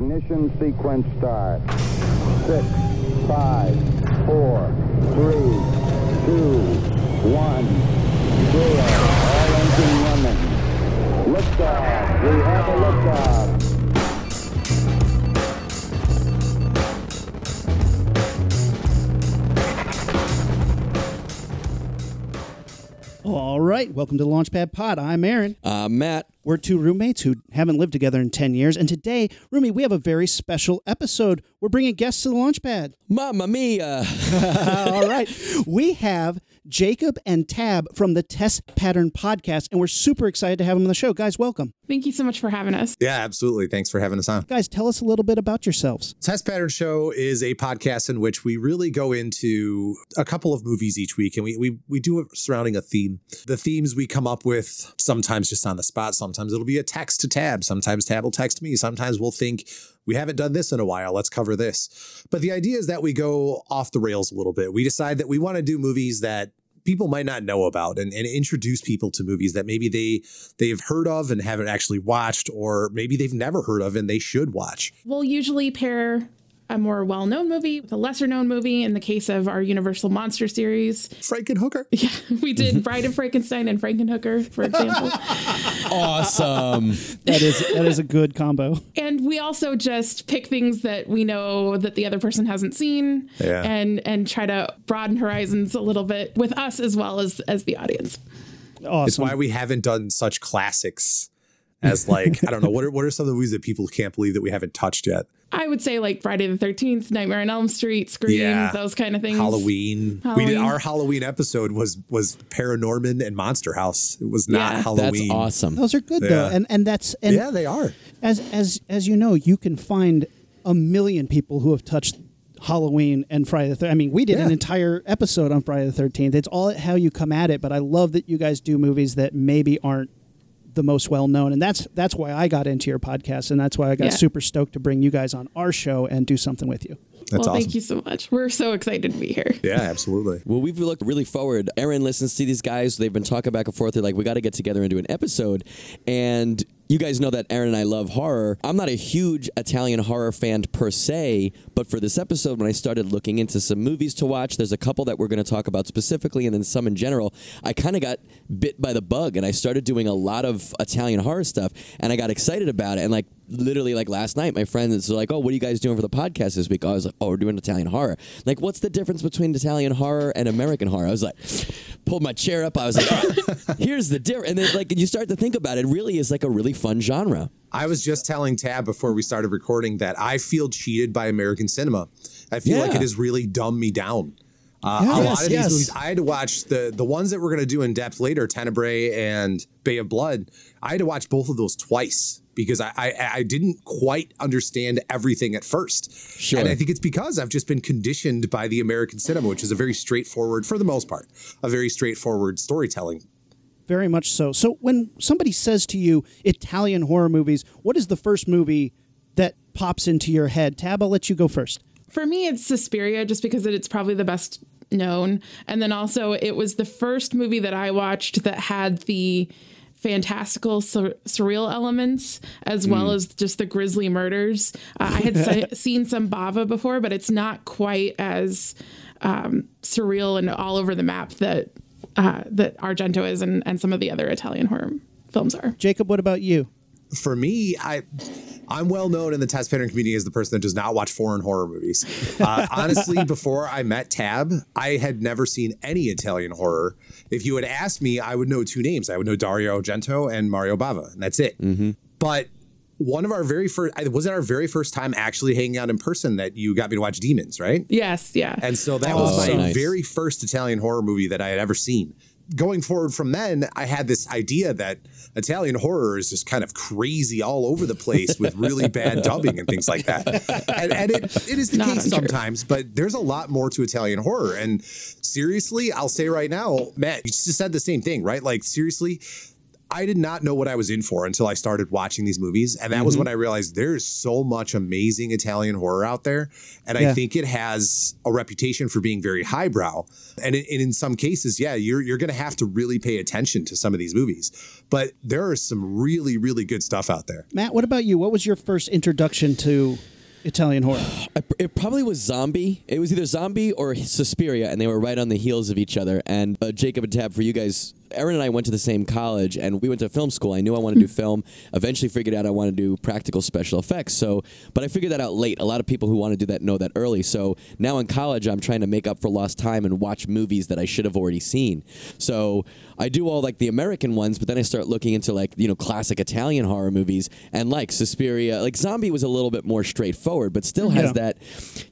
Ignition sequence start. Six, five, four, three, two, one, zero. All engine running. Liftoff. We have a liftoff. All right, welcome to the Launchpad Pod. I'm Aaron. Uh, Matt, We're two roommates who haven't lived together in 10 years. And today, Roomy, we have a very special episode. We're bringing guests to the Launchpad. Mamma Mia. All right. We have Jacob and Tab from the Test Pattern Podcast, and we're super excited to have them on the show. Guys, welcome. Thank you so much for having us. Yeah, absolutely. Thanks for having us on. Guys, tell us a little bit about yourselves. Test Pattern Show is a podcast in which we really go into a couple of movies each week and we, we, we do it surrounding a theme. The themes we come up with sometimes just on the spot, sometimes it'll be a text to Tab, sometimes Tab will text me, sometimes we'll think, we haven't done this in a while, let's cover this. But the idea is that we go off the rails a little bit. We decide that we want to do movies that people might not know about and, and introduce people to movies that maybe they they've heard of and haven't actually watched or maybe they've never heard of and they should watch We'll usually pair a more well known movie with a lesser known movie. In the case of our Universal Monster series, frankenhooker yeah, we did Bride of Frankenstein and Frankenhooker, for example. awesome. That is that is a good combo. and we also just pick things that we know that the other person hasn't seen Yeah. and and try to broaden horizons a little bit with us as well as as the audience. Awesome. it's why we haven't done such classics as like i don't know what are, what are some of the movies that people can't believe that we haven't touched yet I would say like Friday the 13th, Nightmare on Elm Street, Scream, Yeah. those kind of things. halloween. we did our halloween episode was was paranorman and monster house it was not Yeah. That's halloween That's awesome. Those are good though. And and that's and yeah they are as as as you know, you can find a million people who have touched Halloween and Friday the Thirteenth. I mean, we did an entire episode on Friday the Thirteenth. It's all how you come at it, but I love that you guys do movies that maybe aren't the most well known, and that's that's why I got into your podcast, and that's why I got Yeah. super stoked to bring you guys on our show and do something with you. that's well, awesome thank you so much. We're so excited to be here. yeah absolutely Well, we've looked really forward. Aaron listens to these guys. They've been talking back and forth. They're like, we got to get together and do an episode. And you guys know that Aaron and I love horror. I'm not a huge Italian horror fan per se, but for this episode, when I started looking into some movies to watch, there's a couple that we're going to talk about specifically and then some in general. I kind of got bit by the bug and I started doing a lot of Italian horror stuff and I got excited about it. And like, literally, like last night, my friends were like, oh, what are you guys doing for the podcast this week? I was like, oh, we're doing Italian horror. Like, what's the difference between Italian horror and American horror? I was like, pulled my chair up. I was like, "Ah, here's the difference. And then, like, you start to think about it, it really is like a really fun genre. I was just telling Tab before we started recording that I feel cheated by American cinema. I feel like it has really dumbed me down. Uh, a Yes, lot of yes. these movies, I had to watch the the ones that we're going to do in depth later, Tenebrae and Bay of Blood. I had to watch both of those twice because I I, I didn't quite understand everything at first. Sure. And I think it's because I've just been conditioned by the American cinema, which is a very straightforward, for the most part, a very straightforward storytelling Very much so. So when somebody says to you Italian horror movies, what is the first movie that pops into your head? Tab, I'll let you go first. For me, it's Suspiria, just because it's probably the best known. And then also, it was the first movie that I watched that had the fantastical sur- surreal elements as well as just the grisly murders uh, i had se- seen some bava before but it's not quite as um, surreal and all over the map that uh, that argento is and, and some of the other italian horror films are Jacob, what about you? for me, I I'm well known in the test pattern community as the person that does not watch foreign horror movies. Uh, honestly, before I met Tab, I had never seen any Italian horror. If you had asked me, I would know two names. I would know Dario Argento and Mario Bava, and that's it. But one of our very first, I- was it our very first time actually hanging out in person that you got me to watch Demons, right? yes yeah And so that was Oh, my nice. very first Italian horror movie that I had ever seen. Going forward from then, I had this idea that Italian horror is just kind of crazy all over the place with really bad dubbing and things like that. And, and it, it is the Not case untrue. sometimes, but there's a lot more to Italian horror. And seriously, I'll say right now, Matt, you just said the same thing, right? Like, seriously, I did not know what I was in for until I started watching these movies. And that was Mm-hmm. when I realized there's so much amazing Italian horror out there. And Yeah. I think it has a reputation for being very highbrow. And in, and in some cases, yeah, you're, you're going to have to really pay attention to some of these movies. But there is some really, really good stuff out there. Matt, what about you? What was your first introduction to Italian horror? I, it probably was Zombie. It was either Zombie or Suspiria, and they were right on the heels of each other. And uh, Jacob and Tab, for you guys, Aaron and I went to the same college, and we went to film school. I knew I wanted to do film. Eventually, figured out I wanted to do practical special effects. So, but I figured that out late. A lot of people who want to do that know that early. So now in college, I'm trying to make up for lost time and watch movies that I should have already seen. So I do all like the American ones, but then I start looking into like you know classic Italian horror movies and like Suspiria. Like Zombie was a little bit more straightforward, but still has Yeah. that.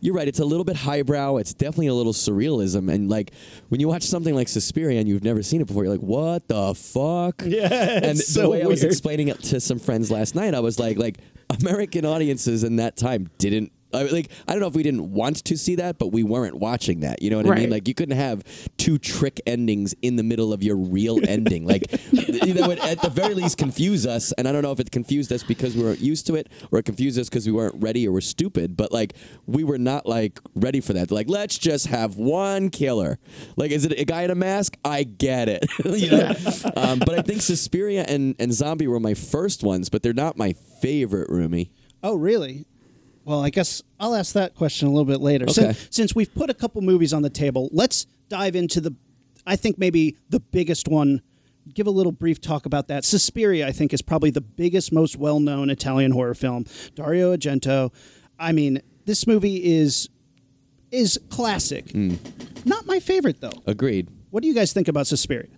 You're right. It's a little bit highbrow. It's definitely a little surrealism. And like when you watch something like Suspiria and you've never seen it before, you're like, what the fuck? Yeah, And it's the so way I was explaining it to some friends last night, I was like, like American audiences in that time didn't. I like I don't know if we didn't want to see that, but we weren't watching that. You know what I mean? Like you couldn't have two trick endings in the middle of your real ending. Like that would at the very least confuse us. And I don't know if it confused us because we weren't used to it, or it confused us because we weren't ready or were stupid. But like we were not like ready for that. Like let's just have one killer. Like is it a guy in a mask? I get it. you know. um, but I think Suspiria and and Zombie were my first ones, but they're not my favorite. Roomy. Oh, really? Well, I guess I'll ask that question a little bit later. Okay. Since, since we've put a couple movies on the table, let's dive into the, I think maybe the biggest one. Give a little brief talk about that. Suspiria, I think, is probably the biggest, most well known Italian horror film. Dario Argento. I mean, this movie is is classic. Not my favorite though. Agreed. What do you guys think about Suspiria?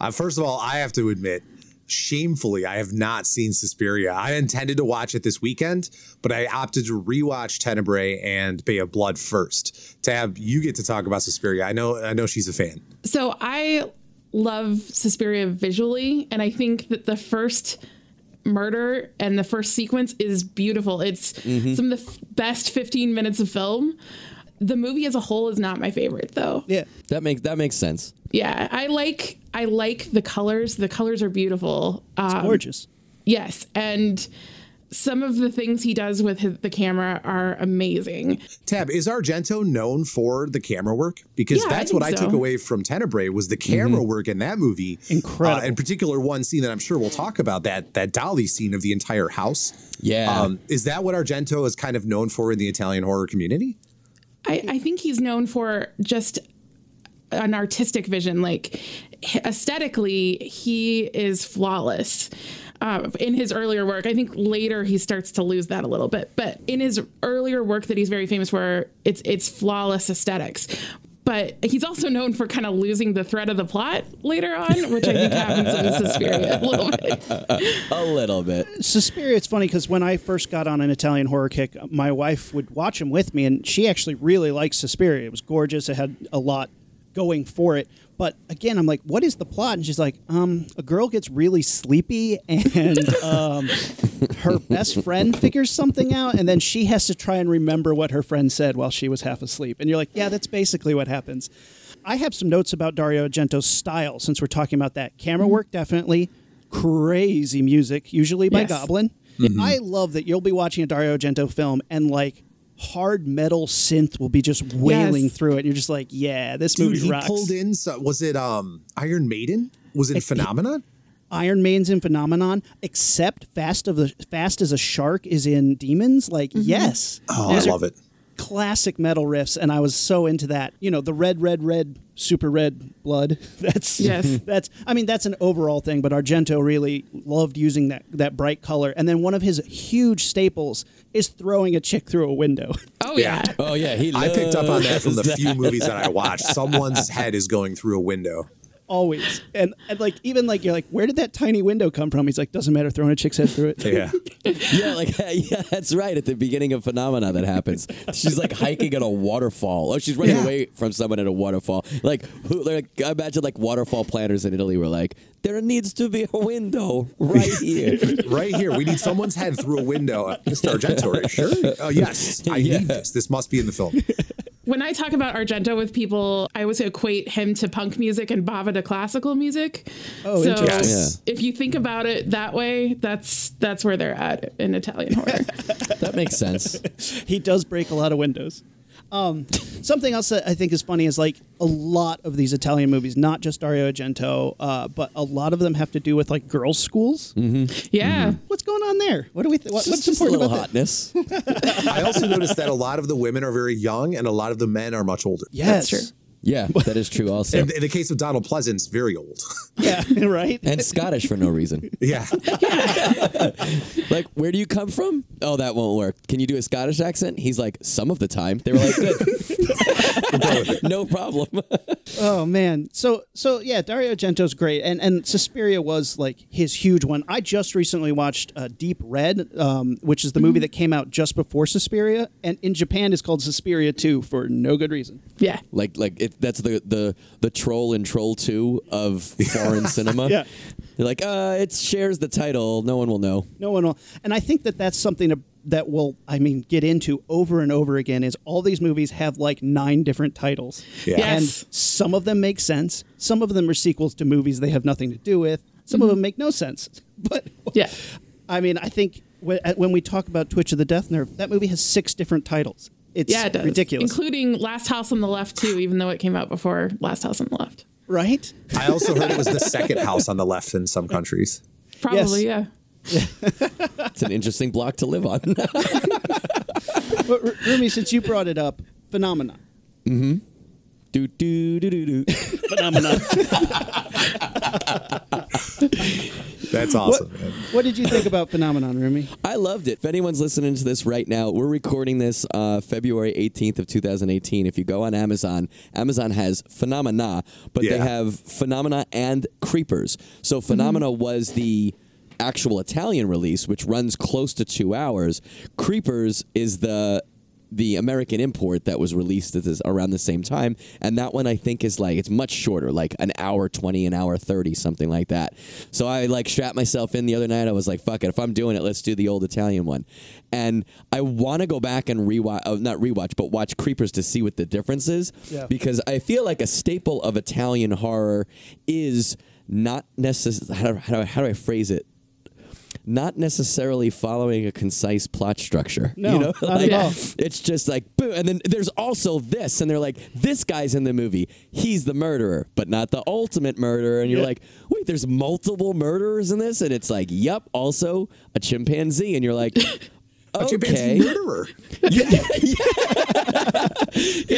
Uh, first of all, I have to admit, shamefully, I have not seen Suspiria. I intended to watch it this weekend, but I opted to rewatch Tenebrae and Bay of Blood first. Tab, you get to talk about Suspiria. I know, I know she's a fan. So I love Suspiria visually, and I think that the first murder and the first sequence is beautiful. It's mm-hmm. some of the f- best 15 minutes of film. The movie as a whole is not my favorite though. Yeah. That makes that makes sense. Yeah, I like I like the colors. The colors are beautiful. Um, Gorgeous. yes, and some of the things he does with his, the camera are amazing. Tab, is Argento known for the camera work? Because Yeah, I that's what I think took away from Tenebrae was the camera work in that movie. Incredible. Uh, in particular, one scene that I'm sure we'll talk about that that dolly scene of the entire house. Yeah. Um, is that what Argento is kind of known for in the Italian horror community? I, I think he's known for just an artistic vision. Like aesthetically, he is flawless. Uh, in his earlier work, I think later he starts to lose that a little bit. But in his earlier work that he's very famous for, it's it's flawless aesthetics. But he's also known for kind of losing the thread of the plot later on, which I think happens in Suspiria a little bit. a little bit. Suspiria, it's funny because when I first got on an Italian horror kick, my wife would watch them with me, and she actually really liked Suspiria. It was gorgeous. It had a lot going for it. But again, I'm like, what is the plot? And she's like, um, a girl gets really sleepy, and um, her best friend figures something out, and then she has to try and remember what her friend said while she was half asleep. And you're like, yeah, that's basically what happens. I have some notes about Dario Argento's style since we're talking about that. Camera work, definitely. Crazy music, usually by Yes. Goblin. I love that you'll be watching a Dario Argento film and like hard metal synth will be just wailing Yes. through it. You're just like, yeah, this Dude, movie he rocks. pulled in. So, was it um Iron Maiden? Was it Phenomenon? Iron Maiden's in Phenomenon, except Fast of the Fast as a Shark is in Demons. Like, yes, Oh, These I are love it. Classic metal riffs, and I was so into that. You know, the red, red, red, super red blood. That's Yes. That's. I mean, that's an overall thing, but Argento really loved using that that bright color. And then one of his huge staples is throwing a chick through a window. Oh yeah. Yeah. Oh yeah, he. I picked up on that from the loves few movies that I watched. Someone's head is going through a window. Always, and, and like even like you're like, where did that tiny window come from? He's like, doesn't matter, throwing a chick's head through it. Yeah. Yeah, like yeah, that's right. At the beginning of Phenomena, that happens. She's like hiking at a waterfall. Oh, she's running Yeah. away from someone at a waterfall. Like, who? Like, I imagine like waterfall planners in Italy were like, there needs to be a window right here. right here. We need someone's head through a window. Uh, Mr. Argento, are you sure? Oh, yes. I Yeah. need this. This must be in the film. When I talk about Argento with people, I always equate him to punk music and Bava to classical music. Oh, so interesting. Yeah. if you think about it that way, that's that's where they're at in Italian horror. That makes sense. he does break a lot of windows. Um, something else that I think is funny is like a lot of these Italian movies, not just Dario Argento, uh, but a lot of them have to do with like girls' schools. yeah. What's going on there? What do we? Th- what, what's Just a important little about that? hotness. I also noticed that a lot of the women are very young and a lot of the men are much older. Yes, true. Yeah, that is true also. In, in the case of Donald Pleasence, very old. Yeah, right. and Scottish for no reason. yeah. Like, where do you come from? Oh, that won't work. Can you do a Scottish accent? He's like, some of the time. They were like, good. no problem. Oh man. So so yeah, Dario Argento's great, and and Suspiria was like his huge one. I just recently watched uh, Deep Red, um, which is the movie that came out just before Suspiria, and in Japan is called Suspiria Two for no good reason. Yeah. like, like it, that's the the the troll in Troll Two of foreign cinema. Yeah. They're like, uh, it shares the title. No one will know. No one will, and I think that that's something to, that we'll I mean, get into over and over again. Is all these movies have like nine different titles, Yeah. and some of them make sense. Some of them are sequels to movies they have nothing to do with. Some of mm-hmm. them make no sense. But Yeah. I mean, I think when, when we talk about Twitch of the Death Nerve, that movie has six different titles. It's Yeah, it does. ridiculous, Including Last House on the Left too, even though it came out before Last House on the Left. right? I also heard it was the second house on the left in some countries. Probably, yeah. It's an interesting block to live on. But R- Roomy, since you brought it up, Phenomena. Hmm. do do do do do. Phenomena. That's awesome. man. what did you think about Phenomenon, Roomy? I loved it. If anyone's listening to this right now, we're recording this uh, February 18th of 2018. If you go on Amazon, Amazon has Phenomena, but they have Phenomena and Creepers. So Phenomena was the actual Italian release, which runs close to two hours. Creepers is the the American import that was released at this around the same time, and that one I think is like it's much shorter, like an hour twenty, an hour thirty, something like that. So I like strapped myself in the other night. I was like, "Fuck it, if I'm doing it, let's do the old Italian one." And I want to go back and rewatch, oh, not rewatch, but watch Creepers to see what the difference is, Yeah. because I feel like a staple of Italian horror is not necessarily how, how, how do I phrase it? Not necessarily following a concise plot structure. No, you know? not Like, at all. it's just like boom, and then there's also this, and they're like, this guy's in the movie, he's the murderer, but not the ultimate murderer, and you're Yeah. like, wait, there's multiple murderers in this, and it's like, yep, also a chimpanzee, and you're like, A chimpanzee okay, murderer. Can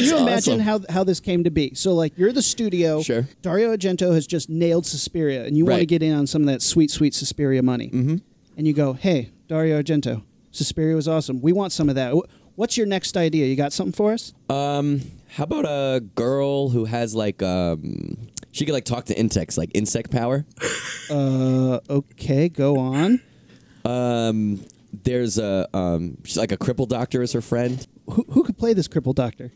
you imagine how how this came to be? So, like, you're the studio. Sure. Dario Argento has just nailed Suspiria, and you want to get in on some of that sweet, sweet Suspiria money. Mm-hmm. And you go, "Hey, Dario Argento, Suspiria was awesome. We want some of that. What's your next idea? You got something for us? Um, how about a girl who has like um, she could like talk to insects, like insect power. Uh, okay, go on. Um, there's a um, she's like a cripple doctor is her friend. Who, who could play this cripple doctor?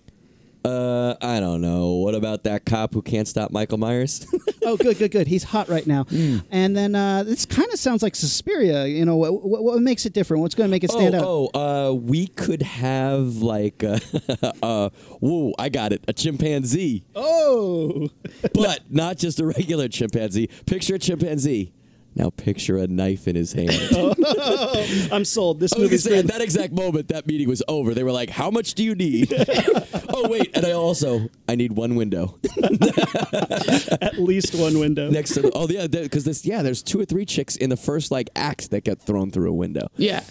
Uh, I don't know. What about that cop who can't stop Michael Myers? Oh, good, good, good. He's hot right now. And then uh, this kind of sounds like Suspiria. You know, what, what, what makes it different? What's going to make it stand out? oh, oh, uh, we could have like, uh, uh, whoa, I got it, a chimpanzee, Oh, but not just a regular chimpanzee. Picture a chimpanzee. Now picture a knife in his hand. Oh, I'm sold. This movie. was gonna at that exact moment, that meeting was over. They were like, "How much do you need?" oh wait, and I also I need one window At least one window. next to. The, oh yeah, because this yeah, there's two or three chicks in the first like act that get thrown through a window. Yeah.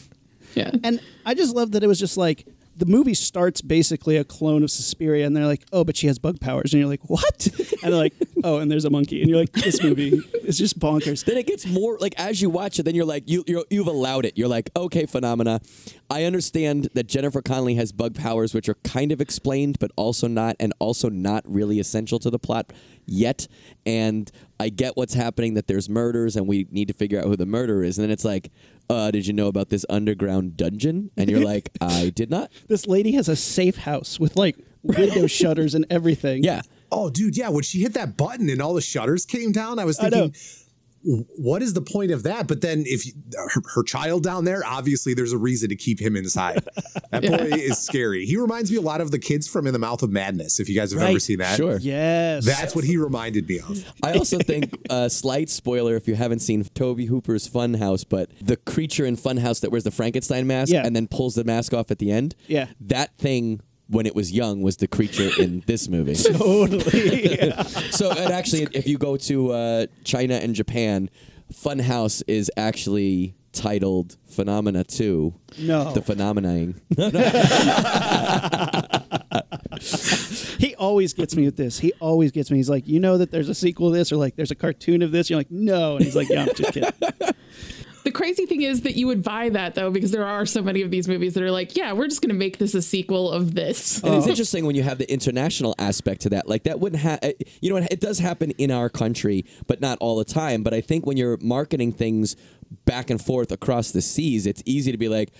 Yeah. And I just love that it was just like the movie starts basically a clone of Suspiria, and they're like, "Oh, but she has bug powers," and you're like, "What?" And they're like, "Oh, and there's a monkey," and you're like, "This movie is just bonkers." Then it gets more like as you watch it, then you're like you you're, you've allowed it. You're like, okay, phenomena. I understand that Jennifer Connelly has bug powers, which are kind of explained, but also not, and also not really essential to the plot yet. And I get what's happening that there's murders, and we need to figure out who the murderer is. And then it's like, uh, did you know about this underground dungeon? And you're like, I did not. This lady has a safe house with like window shutters and everything. Yeah. Oh, dude, yeah. When she hit that button and all the shutters came down, I was I thinking, what is the point of that? But then if you, her, her child down there, obviously there's a reason to keep him inside. That boy is scary. He reminds me a lot of the kids from In the Mouth of Madness. If you guys have ever seen that, Sure. Yes. that's what he reminded me of. I also think uh, slight spoiler if you haven't seen Tobe Hooper's Funhouse, but the creature in Funhouse that wears the Frankenstein mask Yeah. and then pulls the mask off at the end. Yeah. that thing when it was young was the creature in this movie. totally. Yeah. so and actually, if you go to uh, China and Japan, Funhouse is actually titled Phenomena Two. No. the phenomening. He always gets me with this. He always gets me. He's like, you know that there's a sequel to this, or like there's a cartoon of this. You're like, no, and he's like, yeah, I'm just kidding. The crazy thing is that you would buy that though, because there are so many of these movies that are like, yeah, we're just going to make this a sequel of this. And it's oh. interesting when you have the international aspect to that. Like that wouldn't have, eh, you know, it does happen in our country, but not all the time. But I think when you're marketing things back and forth across the seas, it's easy to be like,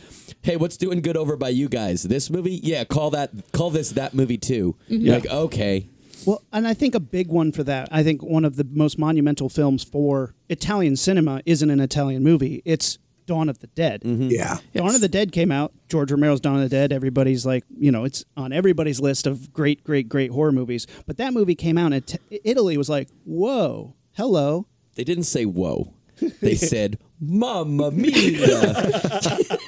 "Hey, what's doing good over by you guys? This movie? Yeah, call that, call this that movie too." You're like, okay, Well, and I think a big one for that, I think one of the most monumental films for Italian cinema isn't an Italian movie. It's Dawn of the Dead. Mm-hmm. Yeah. Dawn of the Dead came out. George Romero's Dawn of the Dead. Everybody's like, you know, it's on everybody's list of great, great, great horror movies. But that movie came out, and It- Italy was like, whoa, hello. they didn't say whoa, they said "Mamma mia."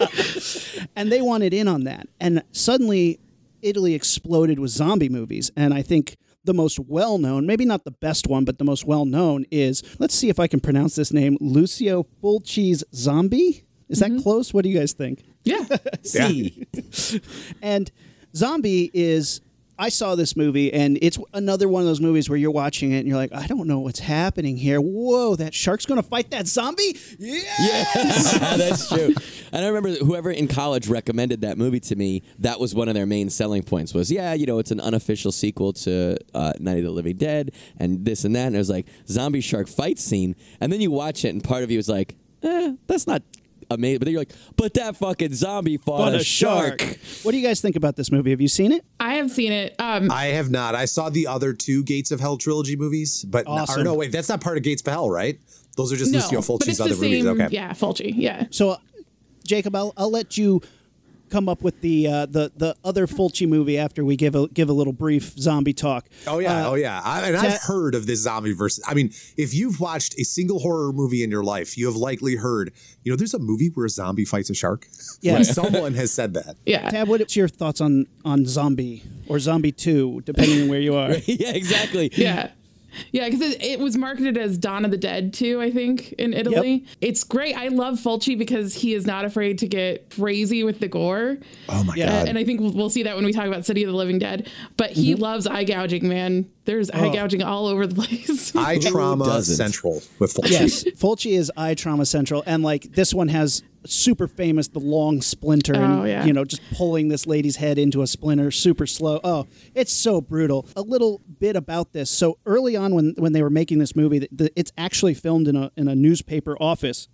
and they wanted in on that. And suddenly, Italy exploded with zombie movies. And I think the most well known, maybe not the best one, but the most well known is let's see if I can pronounce this name Lucio Fulci's Zombie. Is that mm-hmm. close? What do you guys think? Yeah. See, And Zombie is. I saw this movie, and it's another one of those movies where you're watching it and you're like, I don't know what's happening here. Whoa, that shark's going to fight that zombie? Yeah. That's true. And I remember whoever in college recommended that movie to me. That was one of their main selling points. Was yeah, you know, it's an unofficial sequel to uh, Night of the Living Dead and this and that. And it was like zombie shark fight scene. And then you watch it, and part of you is like, eh, that's not amazing. But then you're like, but that fucking zombie fought, What a, shark. What do you guys think about this movie? Have you seen it? I have seen it. Um, I have not. I saw the other two Gates of Hell trilogy movies, but Awesome. or no, wait, that's not part of Gates of Hell, right? Those are just no, Lucio but it's Fulci's the other same. movies. Okay. Yeah, Fulci. Yeah. So, uh, Jacob, I'll, I'll let you come up with the uh, the the other Fulci movie after we give a give a little brief zombie talk. Oh yeah, Uh, oh yeah. I, and I've heard of this zombie versus. I mean, if you've watched a single horror movie in your life, you have likely heard. You know, there's a movie where a zombie fights a shark. Yeah. Like, someone has said that. Yeah. Tab, what's your thoughts on on Zombie or Zombie Two, depending on where you are? yeah, exactly. Yeah. Yeah, because it, it was marketed as Dawn of the Dead too, I think, in Italy. It's great. I love Fulci because he is not afraid to get crazy with the gore. Oh my Yeah. god. And I think we'll, we'll see that when we talk about City of the Living Dead. But he Mm-hmm. loves eye gouging, man. There's Oh. eye gouging all over the place. Eye trauma central with Fulci. Yes, Fulci is eye trauma central, and like this one has super famous the long splinter, Oh, and yeah. you know just pulling this lady's head into a splinter, super slow. Oh, it's so brutal. A little bit about this. So early on, when when they were making this movie, the, the, it's actually filmed in a in a newspaper office,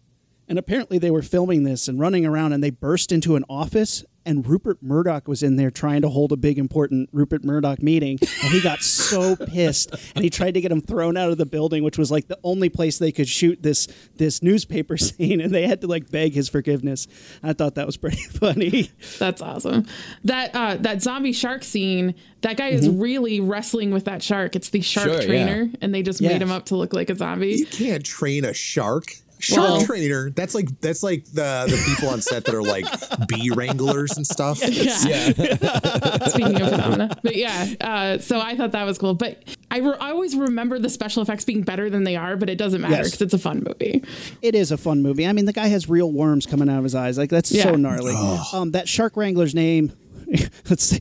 and apparently they were filming this and running around, and they burst into an office. And Rupert Murdoch was in there trying to hold a big important Rupert Murdoch meeting, and he got so pissed, and he tried to get him thrown out of the building, which was like the only place they could shoot this this newspaper scene, and they had to like beg his forgiveness. I thought that was pretty funny. That's awesome. That uh, that zombie shark scene. That guy is really wrestling with that shark. It's the shark Sure, yeah. trainer, and they just Yes. made him up to look like a zombie. You can't train a shark. Shark Well- trainer. That's like that's like the the people on set that are like bee wranglers and stuff. Yeah. Yeah. Speaking of phenomena, but yeah, uh, so I thought that was cool. But I, re- I always remember the special effects being better than they are, but it doesn't matter Yes. because it's a fun movie. It is a fun movie. I mean, the guy has real worms coming out of his eyes. Like that's Yeah. so gnarly. Um, that shark wrangler's name. Let's say,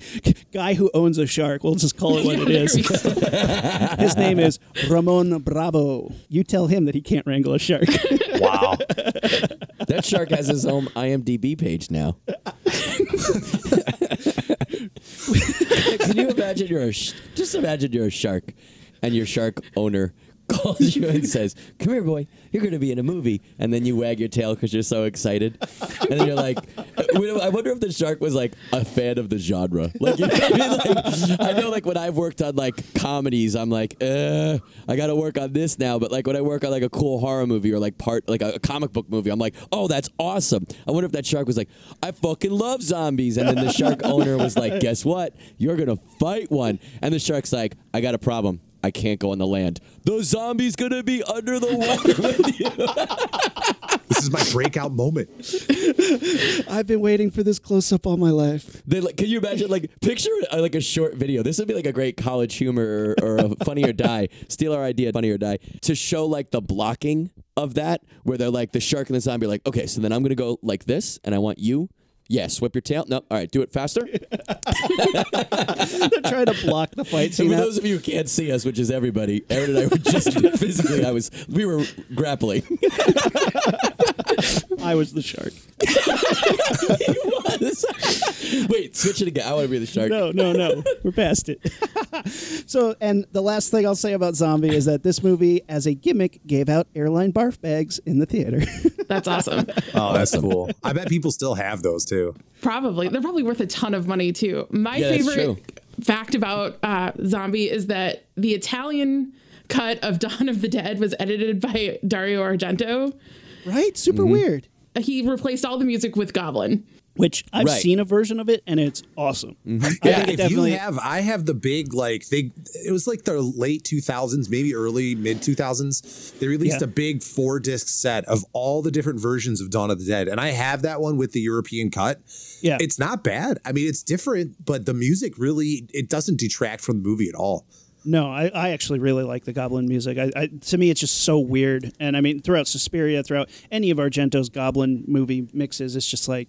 guy who owns a shark. We'll just call it what it is. His name is Ramon Bravo. You tell him that he can't wrangle a shark. Wow. That shark has his own IMDb page now. Can you imagine you're a sh- just imagine you're a shark and your shark owner calls you and says, "Come here, boy. You're going to be in a movie." And then you wag your tail because you're so excited, and then you're like, I wonder if the shark was like a fan of the genre. Like, you know I mean? Like, I know, like when I've worked on like comedies, I'm like, uh, I got to work on this now. But like when I work on like a cool horror movie or like part like a, a comic book movie, I'm like, oh, that's awesome. I wonder if that shark was like, I fucking love zombies, and then the shark owner was like, guess what? You're gonna fight one, and the shark's like, I got a problem. I can't go on the land. The zombie's gonna be under the water with you. This is my breakout moment. I've been waiting for this close up all my life. They, like, can you imagine? Like, picture uh, like a short video. This would be like a great college humor or, or a Funny or Die. Steal our idea, Funny or Die, to show like the blocking of that, where they're like the shark and the zombie. are Like, okay, so then I'm gonna go like this, and I want you. Yes, whip your tail. No, all right, do it faster. They're trying to block the fight So scene. for out. those of you who can't see us, which is everybody, Aaron and I were just physically, I was, we were grappling. I was the shark. Wait, switch it again. I want to be the shark. No, no, no. We're past it. so, and the last thing I'll say about Zombie is that this movie, as a gimmick, gave out airline barf bags in the theater. That's awesome. Oh, that's cool. I bet people still have those too. Probably. They're probably worth a ton of money too. My Yeah, favorite fact about uh, Zombie is that the Italian cut of Dawn of the Dead was edited by Dario Argento. right? Super Mm-hmm. weird. He replaced all the music with Goblin. Which I've Right. seen a version of it and it's awesome. Mm-hmm. I Yeah, think it if definitely you have, I have the big like they. It was like the late two thousands, maybe early mid two thousands. They released Yeah. a big four disc set of all the different versions of Dawn of the Dead, and I have that one with the European cut. Yeah. it's not bad. I mean, it's different, but the music really it doesn't detract from the movie at all. No, I, I actually really like the Goblin music. I, I, to me, it's just so weird. And I mean, throughout Suspiria, throughout any of Argento's Goblin movie mixes, it's just like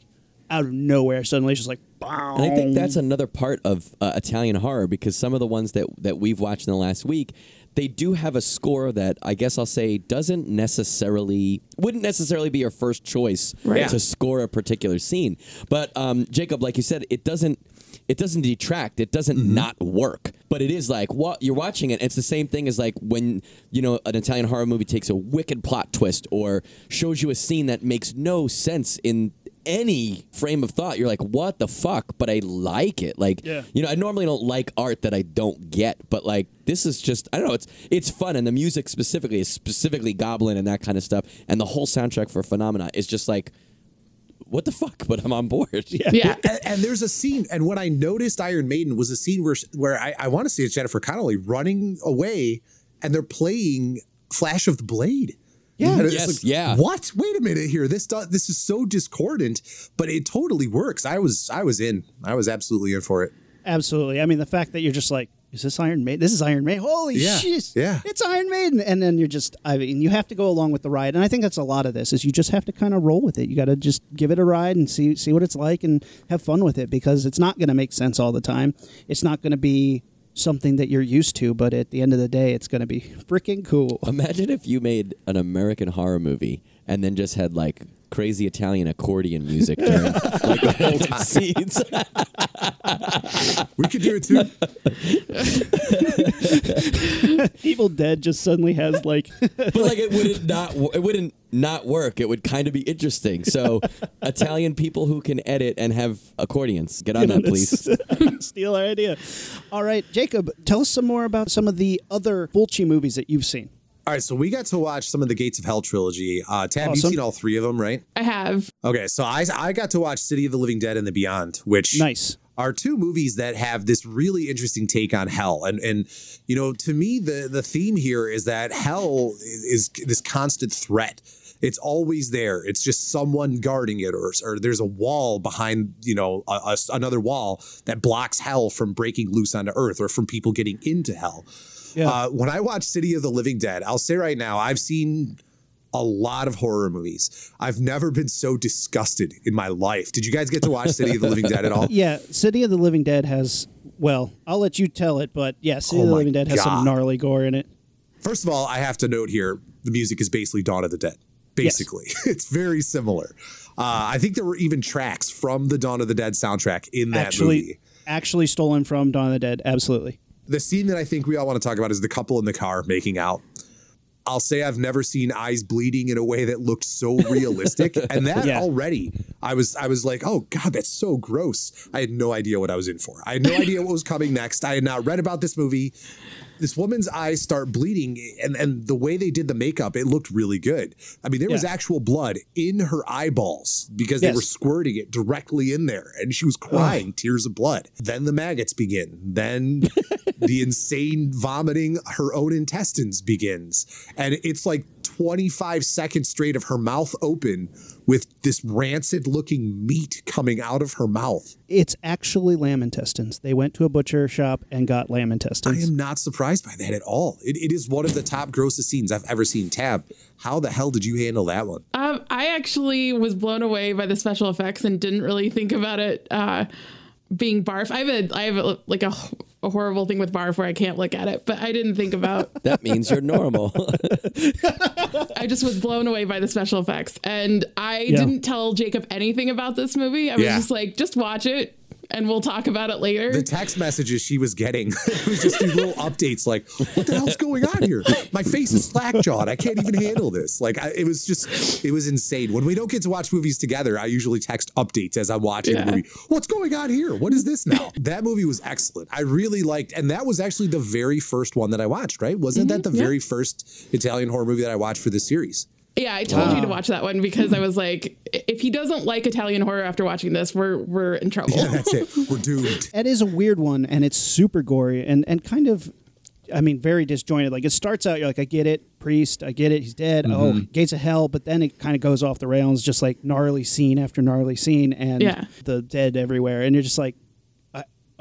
out of nowhere. Suddenly, it's just like, bow. And I think that's another part of uh, Italian horror because some of the ones that that we've watched in the last week, they do have a score that I guess I'll say doesn't necessarily wouldn't necessarily be your first choice Right. to score a particular scene. But um, Jacob, like you said, it doesn't it doesn't detract. It doesn't not work. But it is like what you're watching it. It's the same thing as like when you know an Italian horror movie takes a wicked plot twist or shows you a scene that makes no sense in any frame of thought. You're like, what the fuck? But I like it. Like, Yeah. you know, I normally don't like art that I don't get, but like this is just I don't know. It's it's fun, and the music specifically is specifically Goblin and that kind of stuff, and the whole soundtrack for Phenomena is just like. What the fuck? But I'm on board. Yeah. Yeah. and, and there's a scene, and what I noticed Iron Maiden was a scene where where I, I want to see it's Jennifer Connelly running away, and they're playing Flash of the Blade. Yeah. And it's Yes, yeah. What? Wait a minute here. This do, this is so discordant, but it totally works. I was I was in. I was absolutely in for it. Absolutely. I mean, the fact that you're just like, is this Iron Maiden? This is Iron Maiden. Holy Yeah, shit. yeah. It's Iron Maiden. And then you're just, I mean, you have to go along with the ride. And I think that's a lot of this is you just have to kind of roll with it. You got to just give it a ride and see, see what it's like and have fun with it because it's not going to make sense all the time. It's not going to be something that you're used to, but at the end of the day, it's going to be freaking cool. Imagine if you made an American horror movie and then just had like crazy Italian accordion music during like the whole scenes. We could do it too. Evil Dead just suddenly has like, but like it wouldn't not it wouldn't not work. It would kind of be interesting. So Italian people who can edit and have accordions, get on that, please. steal our idea. All right, Jacob, tell us some more about some of the other Fulci movies that you've seen. all right, so we got to watch some of the Gates of Hell trilogy. Uh, Tab, Awesome. you've seen all three of them, right? I have. Okay, so I I got to watch City of the Living Dead and the Beyond, which Nice. Are two movies that have this really interesting take on hell. And and you know, to me, the the theme here is that hell is, is this constant threat. It's always there. It's just someone guarding it, or, or there's a wall behind, you know, a, a- another wall that blocks hell from breaking loose onto Earth, or from people getting into hell. Yeah. Uh, when I watch City of the Living Dead, I'll say right now, I've seen a lot of horror movies. I've never been so disgusted in my life. Did you guys get to watch City of the Living Dead at all? Yeah, City of the Living Dead has. Well, I'll let you tell it, but yeah, City Oh of the Living Dead has some gnarly gore in it. First of all, I have to note here the music is basically Dawn of the Dead. Basically, it's very similar. Uh, I think there were even tracks from the Dawn of the Dead soundtrack in that actually, movie. actually stolen from Dawn of the Dead. Absolutely. The scene that I think we all want to talk about is the couple in the car making out. I'll say I've never seen eyes bleeding in a way that looked so realistic. and that Yeah. already, I was I was like, oh God, that's so gross. I had no idea what I was in for. I had no idea what was coming next. I had not read about this movie. This woman's eyes start bleeding, and, and the way they did the makeup, it looked really good. I mean, there was actual blood in her eyeballs because they were squirting it directly in there, and she was crying tears of blood. Then the maggots begin. Then the insane vomiting her own intestines begins. And it's like 25 seconds straight of her mouth open with this rancid looking meat coming out of her mouth. It's actually lamb intestines. They went to a butcher shop and got lamb intestines. I am not surprised by that at all. It, it is one of the top grossest scenes I've ever seen. Tab, how the hell did you handle that one? Um, I actually was blown away by the special effects and didn't really think about it uh, being barf. I have a, I have a, like a, a horrible thing with barf where I can't look at it, but I didn't think about. That means you're normal. I just was blown away by the special effects, and I Yeah. didn't tell Jacob anything about this movie. I was Yeah. just like, just watch it, and we'll talk about it later. The text messages she was getting it was just these little updates like, what the hell's going on here? My face is slack jawed. I can't even handle this. Like, I, it was just, it was insane. When we don't get to watch movies together, I usually text updates as I'm watching Yeah. the movie. What's going on here? What is this now? that movie was excellent. I really liked, and that was actually the very first one that I watched, right? Wasn't that mm-hmm. the yeah. very first Italian horror movie that I watched for this series? Yeah, I told you to watch that one because I was like, if he doesn't like Italian horror after watching this, we're we're in trouble. Yeah, That's it. We're doomed. It is a weird one, and it's super gory and and kind of, I mean, very disjointed. Like it starts out, you're like, I get it, priest, I get it, he's dead. Oh, mm-hmm. gates of hell, but then it kind of goes off the rails, just like gnarly scene after gnarly scene, and Yeah. the dead everywhere, and you're just like, I,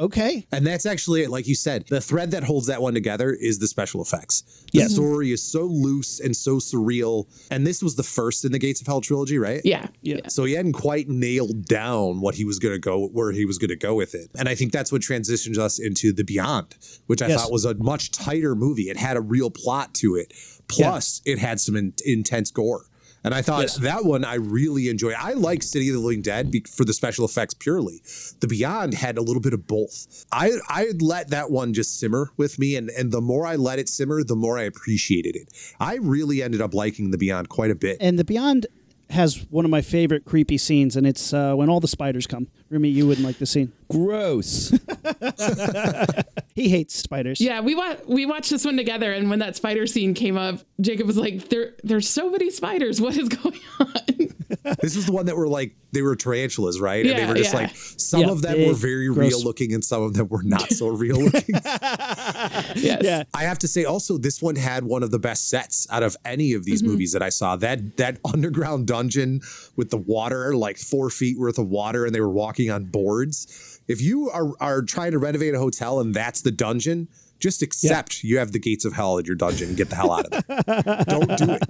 okay, And that's actually it. Like you said, the thread that holds that one together is the special effects. The Yes. story is so loose and so surreal. And this was the first in the Gates of Hell trilogy, right? yeah, Yeah. So he hadn't quite nailed down what he was going to go, where he was going to go with it. And I think that's what transitions us into The Beyond, which I Yes. thought was a much tighter movie. It had a real plot to it. Plus, it had some in- intense gore. And I thought Yes. that one I really enjoyed. I like City of the Living Dead be- for the special effects purely. The Beyond had a little bit of both. I I let that one just simmer with me, and and the more I let it simmer, the more I appreciated it. I really ended up liking The Beyond quite a bit. and the Beyond has one of my favorite creepy scenes, and it's uh, when all the spiders come. Remy, you wouldn't like the scene. Gross. He hates spiders. yeah. We wa- we watched this one together, and when that spider scene came up, Jacob was like, "There, there's so many spiders. What is going on?" This was the one that were like they were tarantulas, right? and they were just yeah. like some Yeah, of them were very gross. real looking, and some of them were not so real looking. yes. Yeah. I have to say also this one had one of the best sets out of any of these mm-hmm. movies that I saw. That that underground dungeon with the water, like four feet worth of water, and they were walking on boards. If you are are trying to renovate a hotel and that's the dungeon, just accept you have the gates of hell in your dungeon and get the hell out of there. Don't do it.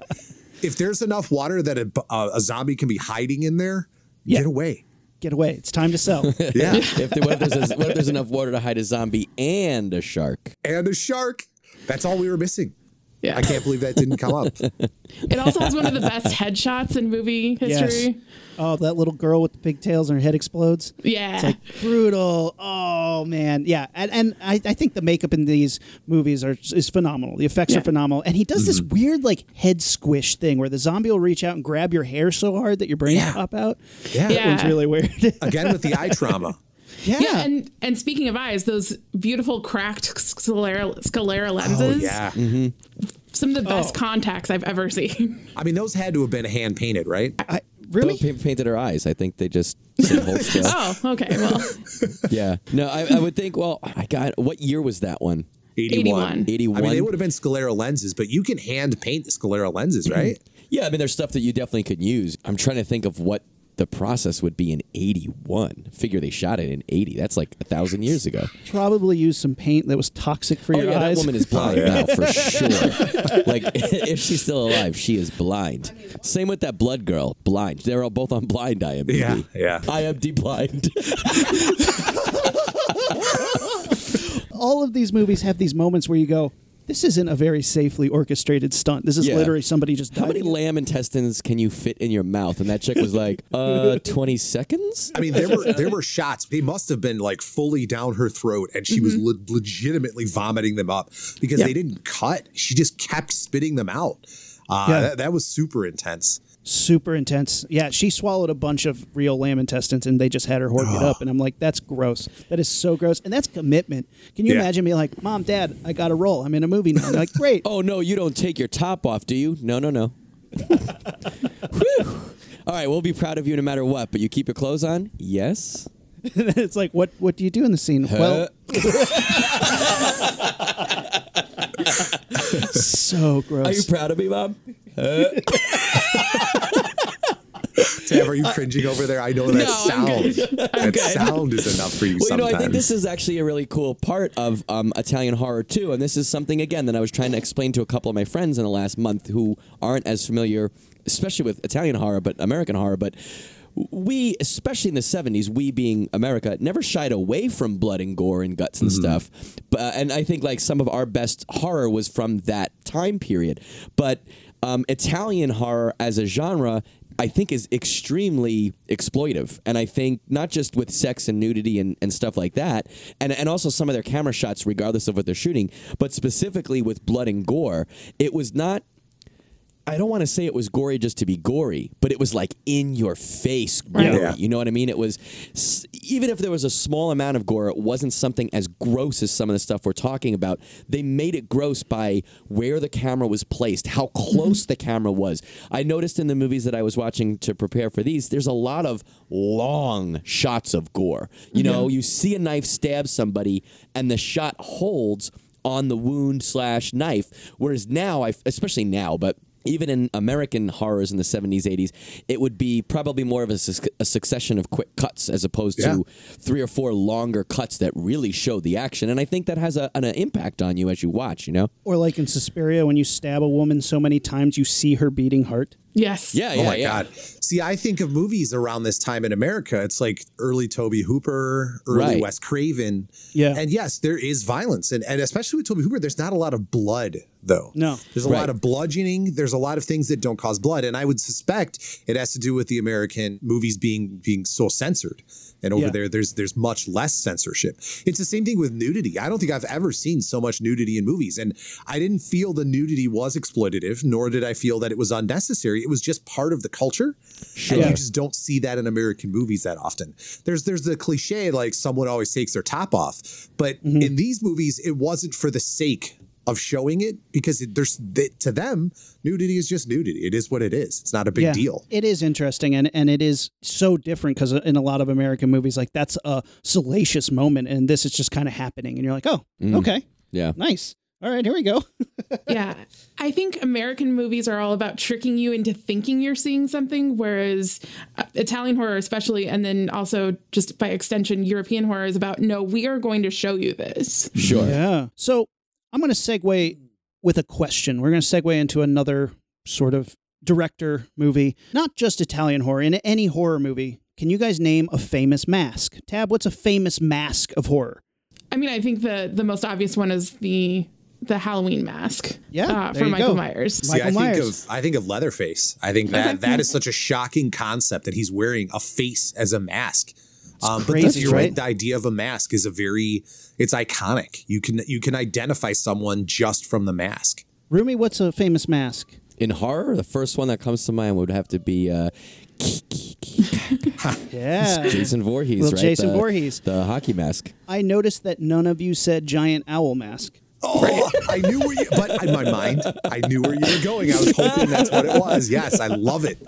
If there's enough water that a, a, uh, a zombie can be hiding in there, Yeah. get away. Get away. It's time to sell. Yeah. if, there, what, if there's a, what if there's enough water to hide a zombie and a shark? and a shark. That's all we were missing. Yeah. I can't believe that didn't come up. It also has one of the best headshots in movie history. yes. History. Oh, that little girl with the pigtails and her head explodes. Yeah. It's like brutal. Oh man, yeah, and and I, I think the makeup in these movies are is phenomenal. The effects Yeah. are phenomenal, and he does this Mm-hmm. weird like head squish thing where the zombie will reach out and grab your hair so hard that your brain Yeah. pop out. Yeah. That one's really weird. Again with the eye trauma. yeah, yeah, and and speaking of eyes, those beautiful cracked sclera, sclera lenses. Oh yeah. Some of the best Oh. contacts I've ever seen. I mean, those had to have been hand painted, right? I, They really. don't painted her eyes. I think they just said hold still. oh, okay. Well, Yeah. No, I, I would think. Well, I got. What year was that one? 81. 81. I mean, they would have been sclera lenses, but you can hand paint the sclera lenses, mm-hmm. right? Yeah, I mean, there's stuff that you definitely could use. I'm trying to think of what the process would be in 81. Figure they shot it in 80. That's like a thousand years ago. Probably used some paint that was toxic for Oh your yeah, eyes. that woman is blind now for sure. like if she's still alive, she is blind. Same with that blood girl, blind. They're all both on blind IMDb. Yeah, yeah. IMDb blind. All of these movies have these moments where you go, this isn't a very safely orchestrated stunt. This is Yeah. literally somebody just How died. many lamb intestines can you fit in your mouth? And that chick was like, uh, 20 seconds? I mean, there were there were shots. They must have been like fully down her throat, and she was le- legitimately vomiting them up because Yeah. they didn't cut. She just kept spitting them out. Uh, Yeah. that, that was super intense. Super intense. Yeah, she swallowed a bunch of real lamb intestines and they just had her hork it up. And I'm like, that's gross. That is so gross. And that's commitment. Can you Yeah. imagine me like, Mom, Dad, I got a role. I'm in a movie now. And they're like, great. Oh, no, you don't take your top off, do you? No, no, no. Whew. All right, we'll be proud of you no matter what, but you keep your clothes on? Yes. it's like, what what do you do in the scene? Well, so gross. Are you proud of me, Mom? Tab, are you cringing over there? I know that No, I'm sound. good. That sound is enough for you Well, you know, sometimes. I think this is actually a really cool part of um, Italian horror too, and this is something again that I was trying to explain to a couple of my friends in the last month who aren't as familiar, especially with Italian horror, but American horror. But we, especially in the '70s, we being America, never shied away from blood and gore and guts and Mm-hmm. stuff. But and I think like some of our best horror was from that time period. But um, Italian horror as a genre I think is extremely exploitive. And I think not just with sex and nudity and, and stuff like that, and, and also some of their camera shots, regardless of what they're shooting, but specifically with blood and gore, it was not. I don't want to say it was gory just to be gory, but it was like in your face gory. Yeah. You know what I mean? It was even if there was a small amount of gore, it wasn't something as gross as some of the stuff we're talking about. They made it gross by where the camera was placed, how mm-hmm. close the camera was. I noticed in the movies that I was watching to prepare for these, there's a lot of long shots of gore. You know, you see a knife stab somebody, and the shot holds on the wound slash knife. Whereas now, I especially now, but even in American horrors in the 70s, 80s, it would be probably more of a, suc- a succession of quick cuts as opposed Yeah. to three or four longer cuts that really show the action. And I think that has a, an impact on you as you watch, you know? or like in Suspiria, when you stab a woman so many times, you see her beating heart. Yes. Yeah, Oh my god! See, I think of movies around this time in America. It's like early Tobe Hooper, early Right. Wes Craven. Yeah. and yes, there is violence, and and especially with Tobe Hooper, there's not a lot of blood though. No. there's a Right. lot of bludgeoning. There's a lot of things that don't cause blood, and I would suspect it has to do with the American movies being being so censored. And over Yeah. there, there's there's much less censorship. It's the same thing with nudity. I don't think I've ever seen so much nudity in movies, and I didn't feel the nudity was exploitative, nor did I feel that it was unnecessary. It was just part of the culture, and you just don't see that in American movies that often. There's there's the cliche like someone always takes their top off, but Mm-hmm. in these movies, it wasn't for the sake of showing it because it, there's they, to them nudity is just nudity. It is what it is. It's not a big deal. It is interesting, and and it is so different because in a lot of American movies, like that's a salacious moment, and this is just kind of happening, and you're like, oh, Mm. okay, Yeah. nice, all right, here we go. yeah. I think American movies are all about tricking you into thinking you're seeing something, whereas uh, Italian horror, especially, and then also just by extension, European horror is about no, we are going to show you this. Sure. Yeah. So I'm going to segue with a question. We're going to segue into another sort of director movie, not just Italian horror, in any horror movie. Can you guys name a famous mask? Tab, what's a famous mask of horror? I mean, I think the the most obvious one is the the Halloween mask. Yeah, uh, for Michael go. Myers. See, Michael I think of I think of Leatherface. I think that that is such a shocking concept that he's wearing a face as a mask. Um, but that's crazy, you're right. right? The idea of a mask is a very it's iconic. You can you can identify someone just from the mask. Roomy, what's a famous mask? In horror, the first one that comes to mind would have to be uh, Yeah. Jason Voorhees, Little right? Jason the, Voorhees. The hockey mask. I noticed that none of you said giant owl mask. Oh, I knew where you, but in my mind, I knew where you were going. I was hoping that's what it was. Yes, I love it.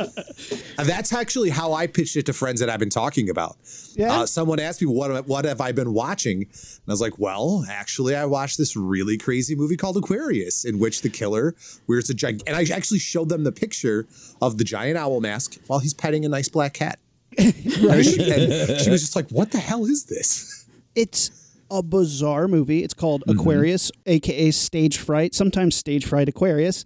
And that's actually how I pitched it to friends that I've been talking about. Yeah? Uh, someone asked me, what, what have I been watching? And I was like, well, actually, I watched this really crazy movie called Aquarius, in which the killer wears a giant, and I actually showed them the picture of the giant owl mask while he's petting a nice black cat. she, and she was just like, what the hell is this? It's a bizarre movie. It's called mm-hmm. Aquarius, aka Stage Fright, sometimes Stage Fright Aquarius.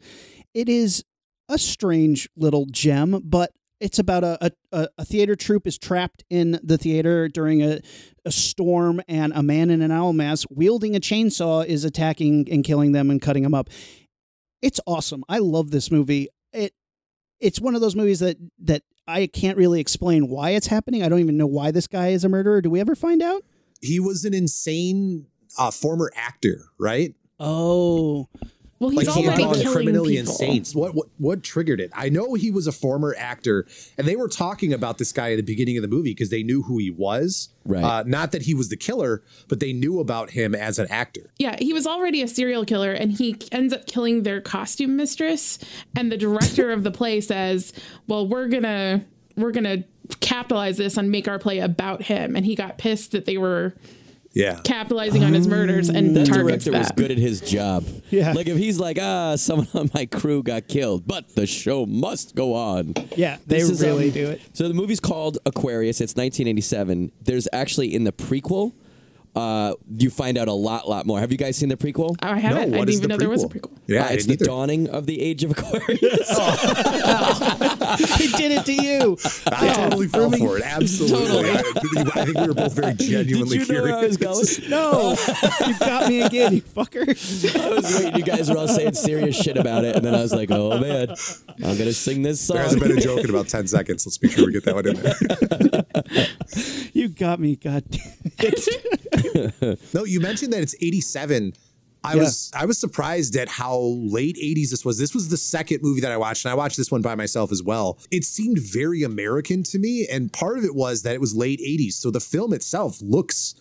It is a strange little gem, but it's about a, a, a theater troupe is trapped in the theater during a, a storm, and a man in an owl mask wielding a chainsaw is attacking and killing them and cutting them up. It's awesome. I love this movie. It it's one of those movies that that I can't really explain why it's happening. I don't even know why this guy is a murderer. Do we ever find out? He was an insane uh, former actor, right? Oh, Well, he's like he had already gone killing criminally people. insane. What, what what triggered it? I know he was a former actor, and they were talking about this guy at the beginning of the movie because they knew who he was. Right. Uh, not that he was the killer, but they knew about him as an actor. Yeah, he was already a serial killer and he ends up killing their costume mistress and the director of the play says, "Well, we're going to we're going to capitalize this and make our play about him." And he got pissed that they were Yeah. capitalizing on his murders and That targets director was good at his job. Yeah. Like if he's like, ah, someone on my crew got killed, but the show must go on. yeah, they This is, really um, do it. So the movie's called Aquarius. It's 1987. There's actually in the prequel, uh, you find out a lot, lot more. Have you guys seen the prequel? Oh, I haven't. No, I didn't even the know there was a prequel? prequel. Yeah, Uh, it's the either. dawning of the age of Aquarius. he did it to you. I totally fell Rooming- for it. Absolutely. I, I think we were both very genuinely Did you know where I was curious. going? No, you got me again, you fucker. I was waiting. You guys were all saying serious shit about it, and then I was like, "Oh man, I'm gonna sing this song. There hasn't been a joke in about 10 seconds. Let's make sure we get that one in there. You got me. God damn it. No, you mentioned that it's 87. I Yeah. was I was surprised at how late 80s this was. This was the second movie that I watched, and I watched this one by myself as well. It seemed very American to me, and part of it was that it was late 80s. So the film itself looks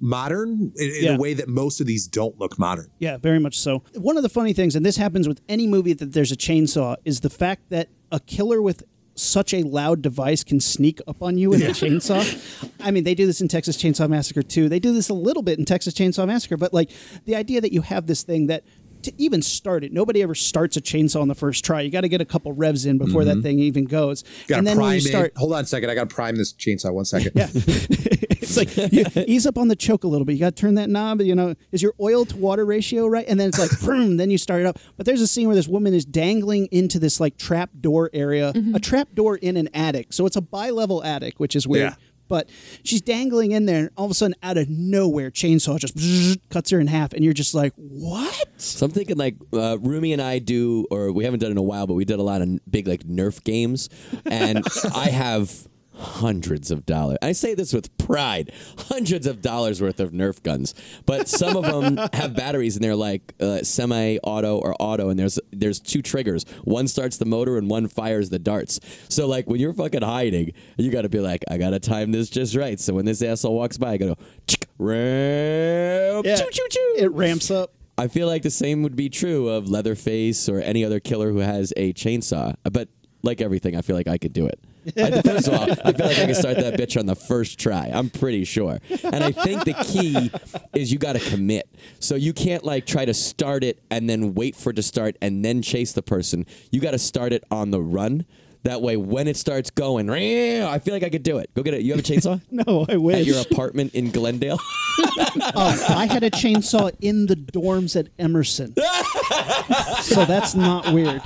modern in, in Yeah. a way that most of these don't look modern. Yeah, very much so. One of the funny things, and this happens with any movie that there's a chainsaw, is the fact that a killer with such a loud device can sneak up on you with a chainsaw. I mean, they do this in Texas Chainsaw Massacre too. They do this a little bit in Texas Chainsaw Massacre, but like the idea that you have this thing that to even start it, nobody ever starts a chainsaw on the first try. You got to get a couple revs in before that mm-hmm. thing even goes. Got and then when you start, it. Hold on a second. I got to prime this chainsaw. One second. yeah. it's like you ease up on the choke a little bit. You got to turn that knob. You know, is your oil to water ratio right? And then it's like, boom, then you start it up. But there's a scene where this woman is dangling into this like trap door area, a trap door in an attic. So it's a bi-level attic, which is weird. Yeah. But she's dangling in there, and all of a sudden, out of nowhere, chainsaw just bzzz, cuts her in half, and you're just like, "What?" So I'm thinking like uh, Roomy and I do, or we haven't done it in a while, but we did a lot of big like Nerf games, and I have hundreds of dollars. I say this with pride, hundreds of dollars worth of Nerf guns. But some of them have batteries, and they're like uh, semi-auto or auto, and there's there's two triggers. One starts the motor, and one fires the darts. So like when you're fucking hiding, you got to be like, I gotta time this just right. So when this asshole walks by, I gotta go, "Chick, ram, Yeah. choo choo choo. It ramps up. I feel like the same would be true of Leatherface or any other killer who has a chainsaw. But like everything, I feel like I could do it. I, first of all, I feel like I can start that bitch on the first try. I'm pretty sure. And I think the key is you got to commit. So you can't like try to start it and then wait for it to start and then chase the person. You got to start it on the run. That way, when it starts going, I feel like I could do it. Go get it. You have a chainsaw No, I at wish. your apartment in Glendale. Um, I had a chainsaw in the dorms at Emerson. so that's not weird.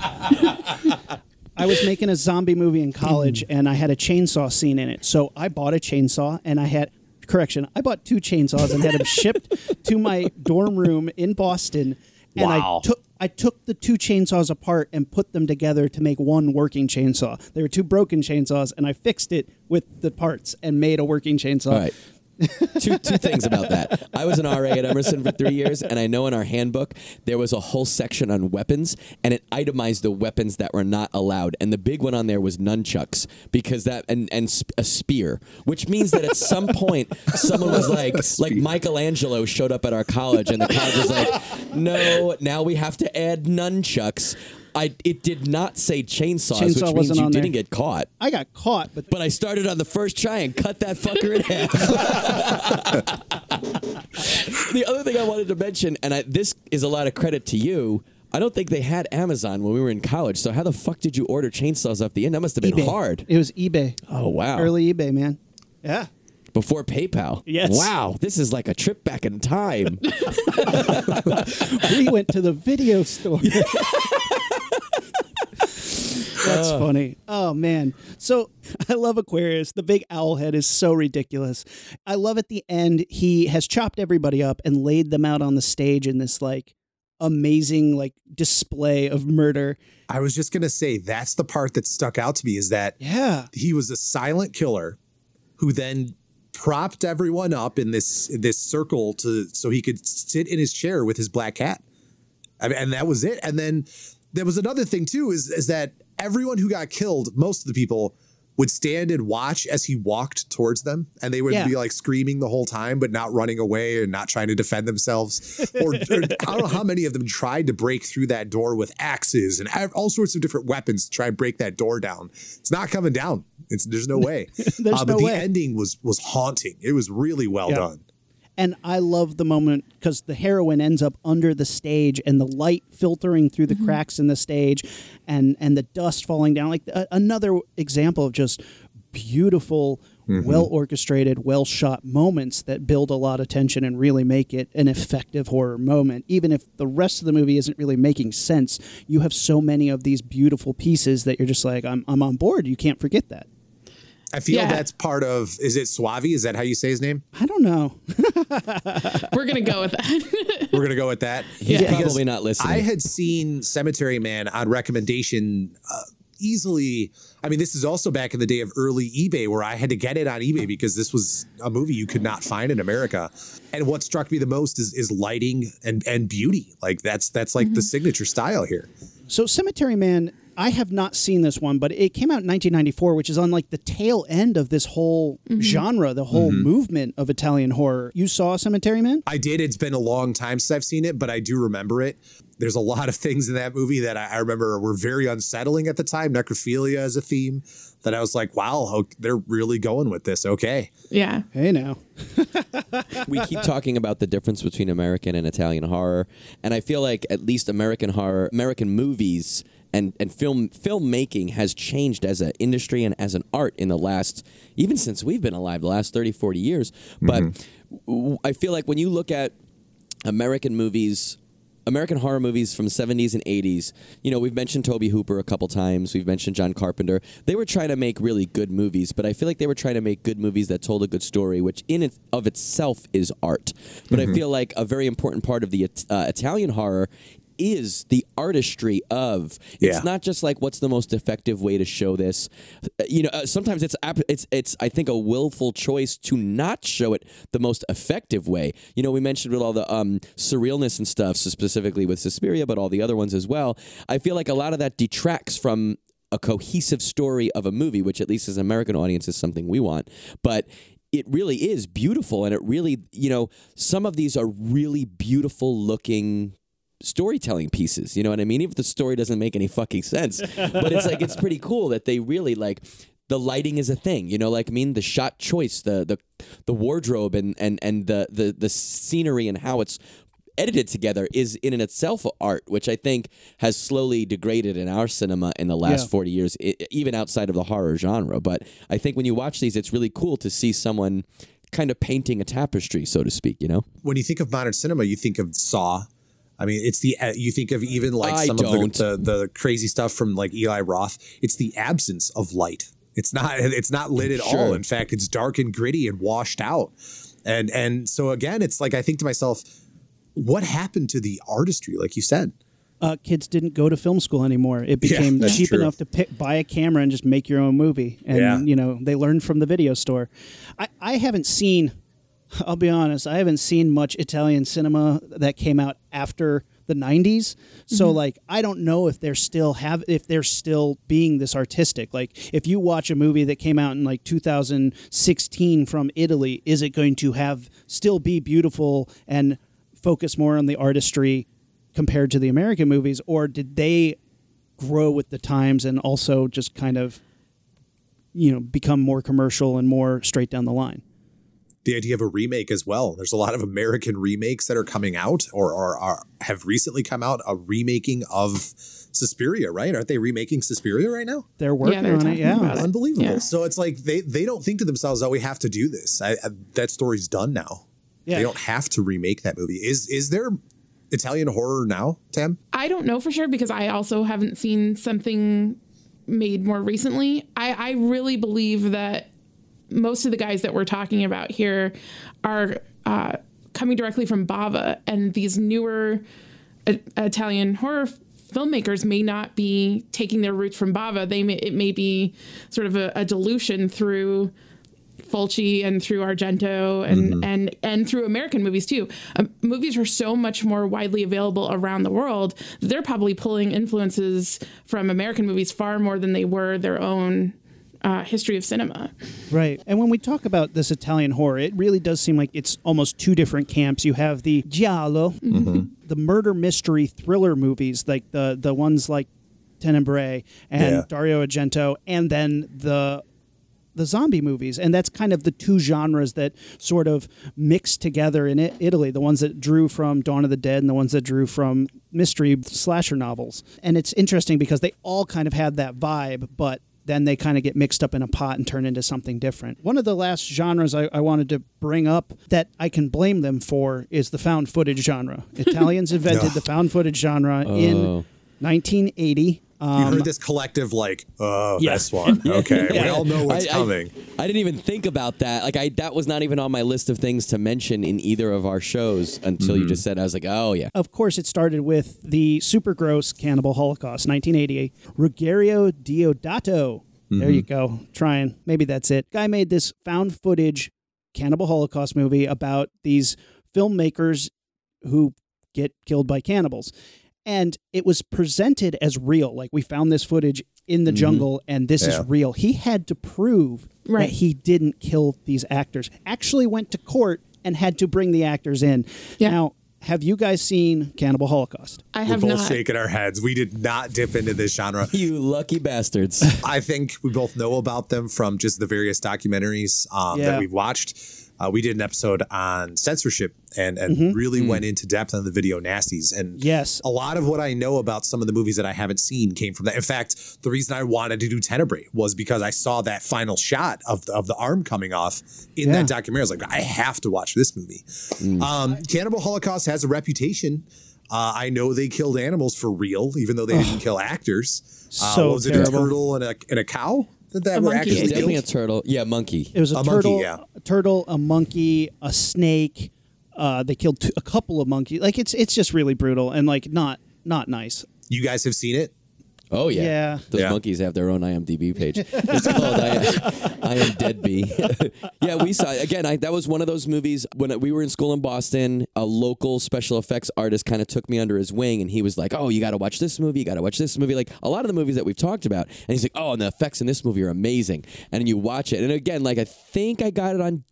I was making a zombie movie in college mm. and I had a chainsaw scene in it. So I bought a chainsaw and I had correction, I bought two chainsaws and had them shipped to my dorm room in Boston. And Wow. I took I took the two chainsaws apart and put them together to make one working chainsaw. They were two broken chainsaws and I fixed it with the parts and made a working chainsaw. Right. Two two things about that. I was an RA at Emerson for three years, and I know in our handbook there was a whole section on weapons, and it itemized the weapons that were not allowed. And the big one on there was nunchucks because that and and sp- a spear, which means that at some point someone was like like Michelangelo showed up at our college, and the college was like, no, now we have to add nunchucks. I it did not say chainsaws, Chainsaw which means wasn't you on there. didn't get caught. I got caught, but But I started on the first try and cut that fucker in half. the other thing I wanted to mention, and I, this is a lot of credit to you. I don't think they had Amazon when we were in college. So how the fuck did you order chainsaws off the end? That must have been eBay. hard. It was eBay. Oh wow! Early eBay, man. Yeah. before PayPal. Yes. Wow, this is like a trip back in time. We went to the video store. That's funny. Oh man. So I love Aquarius. The big owl head is so ridiculous. I love at the end he has chopped everybody up and laid them out on the stage in this like amazing like display of murder. I was just gonna say that's the part that stuck out to me is that Yeah. he was a silent killer who then propped everyone up in this in this circle to so he could sit in his chair with his black cat. I mean, and that was it. And then there was another thing too is is that everyone who got killed, most of the people would stand and watch as he walked towards them and they would Yeah. be like screaming the whole time but not running away and not trying to defend themselves or, or I don't know how many of them tried to break through that door with axes and all sorts of different weapons to try and break that door down it's not coming down it's there's no way There's Uh, but no the way. ending was was haunting it was really well Yeah. done And I love the moment because the heroine ends up under the stage and the light filtering through the mm-hmm. cracks in the stage and, and the dust falling down. Like a, another example of just beautiful, mm-hmm. well orchestrated, well shot moments that build a lot of tension and really make it an effective horror moment. Even if the rest of the movie isn't really making sense, you have so many of these beautiful pieces that you're just like, I'm, I'm on board. You can't forget that. I feel Yeah. that's part of is it Soavi is that how you say his name I don't know. We're gonna go with that. we're gonna go with that He's Yeah. probably not listening. I had seen Cemetery Man on recommendation uh, easily. I mean, this is also back in the day of early eBay where I had to get it on eBay because this was a movie you could not find in America. And what struck me the most is is lighting and and beauty. Like that's that's like the signature style here. So Cemetery Man, I have not seen this one, but it came out in 1994, which is on like the tail end of this whole mm-hmm. genre, the whole mm-hmm. movement of Italian horror. You saw Cemetery Man? I did. It's been a long time since I've seen it, but I do remember it. There's a lot of things in that movie that I, I remember were very unsettling at the time. Necrophilia as a theme that I was like, wow, they're really going with this. Okay. yeah. Hey now. we keep talking about the difference between American and Italian horror, and I feel like at least American horror, American movies and and film filmmaking has changed as an industry and as an art in the last even since we've been alive the last 30 40 years but w- I feel like when you look at American movies American horror movies from 70s and 80s. You know, we've mentioned Tobe Hooper a couple times. We've mentioned John Carpenter. They were trying to make really good movies, but I feel like they were trying to make good movies that told a good story, which in it of itself is art. But I feel like a very important part of the uh, Italian horror is the artistry of. Yeah. it's not just like what's the most effective way to show this. Uh, you know uh, sometimes it's it's it's i think a willful choice to not show it the most effective way. You know we mentioned with all the um surrealness and stuff so specifically with Suspiria but all the other ones as well. I feel like a lot of that detracts from a cohesive story of a movie which at least as an american audience is something we want. But it really is beautiful and it really you know some of these are really beautiful looking storytelling pieces. You know what I mean? Even if the story doesn't make any fucking sense, but it's like it's pretty cool that they really like the lighting is a thing. You know, like I mean, the shot choice, the the the wardrobe, and and and the the the scenery and how it's edited together is in and itself art which i think has slowly degraded in our cinema in the last Yeah. 40 years i even outside of the horror genre but i think when you watch these it's really cool to see someone kind of painting a tapestry so to speak you know when you think of modern cinema, you think of Saw. I mean, it's the uh, you think of even like I some don't. of the, the the crazy stuff from like Eli Roth. It's the absence of light. It's not it's not lit at all. In fact, it's dark and gritty and washed out. And and so again, it's like I think to myself, what happened to the artistry? Like you said, Uh, kids didn't go to film school anymore. It became that's cheap true. enough to pick, buy a camera and just make your own movie. And, Yeah. you know, they learned from the video store. I, I haven't seen, I'll be honest, I haven't seen much Italian cinema that came out after the 90s. So mm-hmm. like I don't know if they're still have if they're still being this artistic. Like if you watch a movie that came out in like 2016 from Italy, is it going to have still be beautiful and focus more on the artistry compared to the American movies or did they grow with the times and also just kind of you know become more commercial and more straight down the line? The idea of a remake as well. There's a lot of American remakes that are coming out or, or are have recently come out. A remaking of Suspiria, right? Aren't they remaking Suspiria right now? They're working they're on it, yeah. it. Unbelievable. Yeah. So it's like they they don't think to themselves, "Oh, we have to do this." I, I, that story's done now. Yeah. They don't have to remake that movie. Is is there Italian horror now, Tab? I don't know for sure because I also haven't seen something made more recently. I, I really believe that most of the guys that we're talking about here are uh, coming directly from Bava, and these newer uh, Italian horror filmmakers may not be taking their roots from Bava. They may, it may be sort of a, a dilution through Fulci and through Argento and mm-hmm. and and through American movies too. Um, movies are so much more widely available around the world. They're probably pulling influences from American movies far more than they were their own uh, history of cinema. Right. And when we talk about this Italian horror, it really does seem like it's almost two different camps. You have the giallo, mm-hmm. the murder mystery thriller movies, like the the ones like Tenebrae and yeah. Dario Argento, and then the the zombie movies, and that's kind of the two genres that sort of mixed together in Italy. The ones that drew from Dawn of the Dead, and the ones that drew from mystery slasher novels. And it's interesting because they all kind of had that vibe, but then they kind of get mixed up in a pot and turn into something different. One of the last genres I, I, wanted to bring up that I can blame them for is the found footage genre. Italians invented the found footage genre oh. in 1980 um, you heard this collective like, oh, yeah. this one. Okay, yeah. we all know what's I, coming. I, I, didn't even think about that. Like, I that was not even on my list of things to mention in either of our shows until mm-hmm. you just said. I was like, oh yeah. Of course, it started with the super gross Cannibal Holocaust, 1988. Ruggero Deodato. Mm-hmm. There you go. Trying. Maybe that's it. Guy made this found footage Cannibal Holocaust movie about these filmmakers who get killed by cannibals and it was presented as real. Like we found this footage in the mm-hmm. jungle, and this yeah. is real. He had to prove right. that he didn't kill these actors. Actually, went to court and had to bring the actors in. Yeah. Now, have you guys seen Cannibal Holocaust? I have We're both not. shaking our heads. We did not dip into this genre. You lucky bastards. I think we both know about them from just the various documentaries um, yeah. that we've watched uh, we did an episode on censorship and and mm-hmm. really mm. went into depth on the video nasties. And yes, a lot of what I know about some of the movies that I haven't seen came from that. In fact, the reason I wanted to do Tenebrae was because I saw that final shot of the, of the arm coming off in yeah. that documentary. I was like, I have to watch this movie. Mm. Um, Cannibal Holocaust has a reputation. Uh, I know they killed animals for real, even though they didn't kill actors. Uh, so was terrible. it a turtle and a, and a cow? That, that were monkey. actually definitely a turtle. Yeah, monkey. It was a, A turtle, monkey, yeah. a turtle, a monkey, a snake. Uh, they killed two, a couple of monkeys. Like it's it's just really brutal and like not not nice. You guys have seen it? Oh yeah, Yeah. Those Yeah. monkeys have their own IMDb page. It's called I, Am- I Am Dead Bee. yeah, we saw again. I, that was one of those movies when we were in school in Boston. A local special effects artist kind of took me under his wing, and he was like, "Oh, you got to watch this movie. You got to watch this movie." Like a lot of the movies that we've talked about, and he's like, "Oh, and the effects in this movie are amazing." And you watch it, and again, like I think I got it on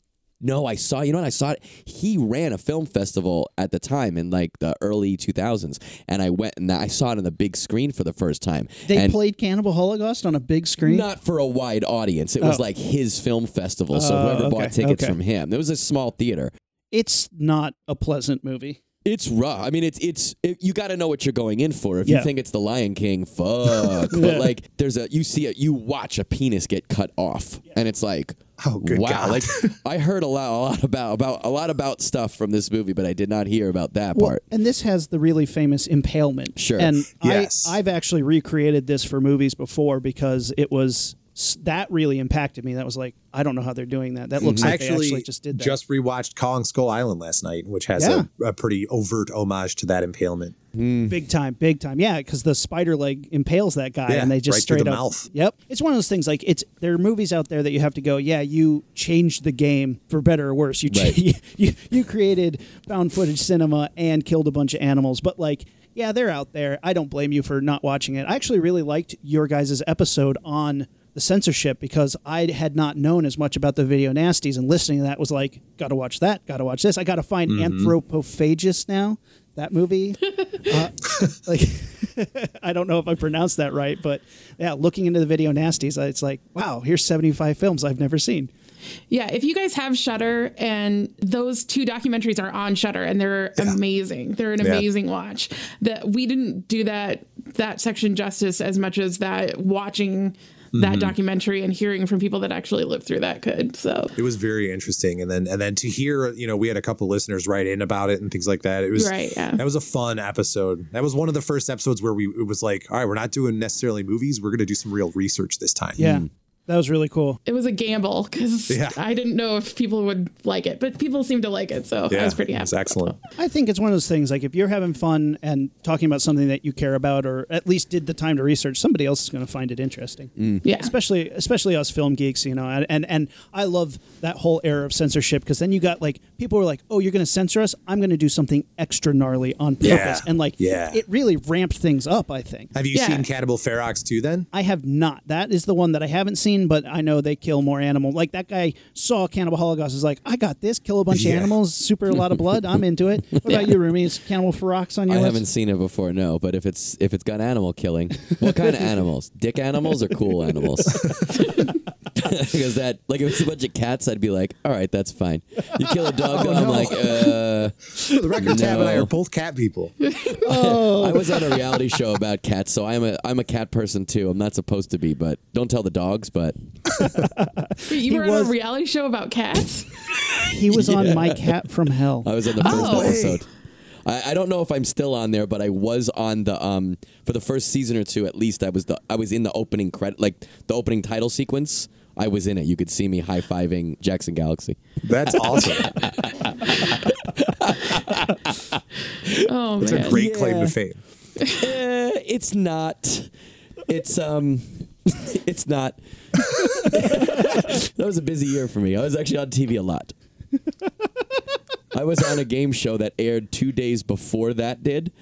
no, I saw. You know what? I saw it. He ran a film festival at the time in like the early 2000s, and I went and I saw it on the big screen for the first time. They and played Cannibal Holocaust on a big screen. not for a wide audience. It was Oh. like his film festival. So Oh, whoever bought tickets okay. from him, there was a small theater. It's not a pleasant movie. It's rough. I mean, it's it's it, you got to know what you're going in for. If Yeah. you think it's the Lion King, fuck. Yeah. But like, there's a you see it, you watch a penis get cut off, and it's like, Oh, good wow. God. Like, I heard a lot, a lot about about a lot about stuff from this movie, but I did not hear about that Well, part. and this has the really famous impalement. Sure. And Yes. I, I've actually recreated this for movies before because it was that really impacted me. That was like, I don't know how they're doing that. That looks I like they actually actually just did that. just rewatched Kong Skull Island last night, which has Yeah. a, a pretty overt homage to that impalement. Hmm. big time, big time. Yeah, because the spider leg impales that guy, Yeah, and they just right straight the up. mouth. Yep, it's one of those things. Like it's there are movies out there that you have to go. Yeah, you changed the game for better or worse. You cha- Right. you you created found footage cinema and killed a bunch of animals, but like. Yeah, they're out there. I don't blame you for not watching it. I actually really liked your guys' episode on the censorship because I had not known as much about the video nasties, and listening to that was like, gotta watch that, gotta watch this. I gotta find Mm-hmm. Anthropophagus now. That movie, uh, like I don't know if I pronounced that right, but yeah, looking into the video nasties, it's like, wow, here's 75 films I've never seen. Yeah, if you guys have Shutter and those two documentaries are on Shutter and they're amazing. They're an Yeah. amazing watch. That we didn't do that that section justice as much as that watching that mm-hmm. documentary and hearing from people that actually lived through that could. So It was very interesting, and then and then to hear, you know, we had a couple listeners write in about it and things like that. It was Right, yeah. That was a fun episode. That was one of the first episodes where we it was like, all right, we're not doing necessarily movies. We're going to do some real research this time. Yeah, mm. That was really cool. it was a gamble because Yeah. I didn't know if people would like it, but people seemed to like it. So I was pretty happy. It's excellent. I think it's one of those things like if you're having fun and talking about something that you care about or at least did the time to research, somebody else is going to find it interesting. Mm. Yeah. Especially especially us film geeks, you know. And and, and I love that whole era of censorship because then you got like people were like, "Oh, you're going to censor us? I'm going to do something extra gnarly on purpose." Yeah. And like Yeah. it really ramped things up, I think. Have you Yeah. seen Cannibal Ferox too? Then I have not. That is the one that I haven't seen, but I know they kill more animal. Like that guy saw Cannibal Holocaust is like, I got this, kill a bunch Yeah. of animals, super a lot of blood. I'm into it. What about you, Roomy? Is Cannibal Ferox on your I list? haven't seen it before, no. But if it's if it's got animal killing, what kind of animals? Dick animals or cool animals? because that, like, if it's a bunch of cats, I'd be like, all right, that's fine. You kill a dog, I'm like, uh. for the record, Tab and I are both cat people. oh. I was on a reality show about cats, so I'm a I'm a cat person too. I'm not supposed to be, but don't tell the dogs. But You were on was- a reality show about cats? He was on My Cat from Hell. I was on the first Oh. episode. I, I don't know if I'm still on there, but I was on the um for the first season or two at least. I was the I was in the opening credit, like the opening title sequence. I was in it. You could see me high fiving Jackson Galaxy. That's awesome. Oh It's man. a great claim Yeah. to fame. Eh, it's not. It's um. It's not. that was a busy year for me. I was actually on TV a lot. I was on a game show that aired two days before that did,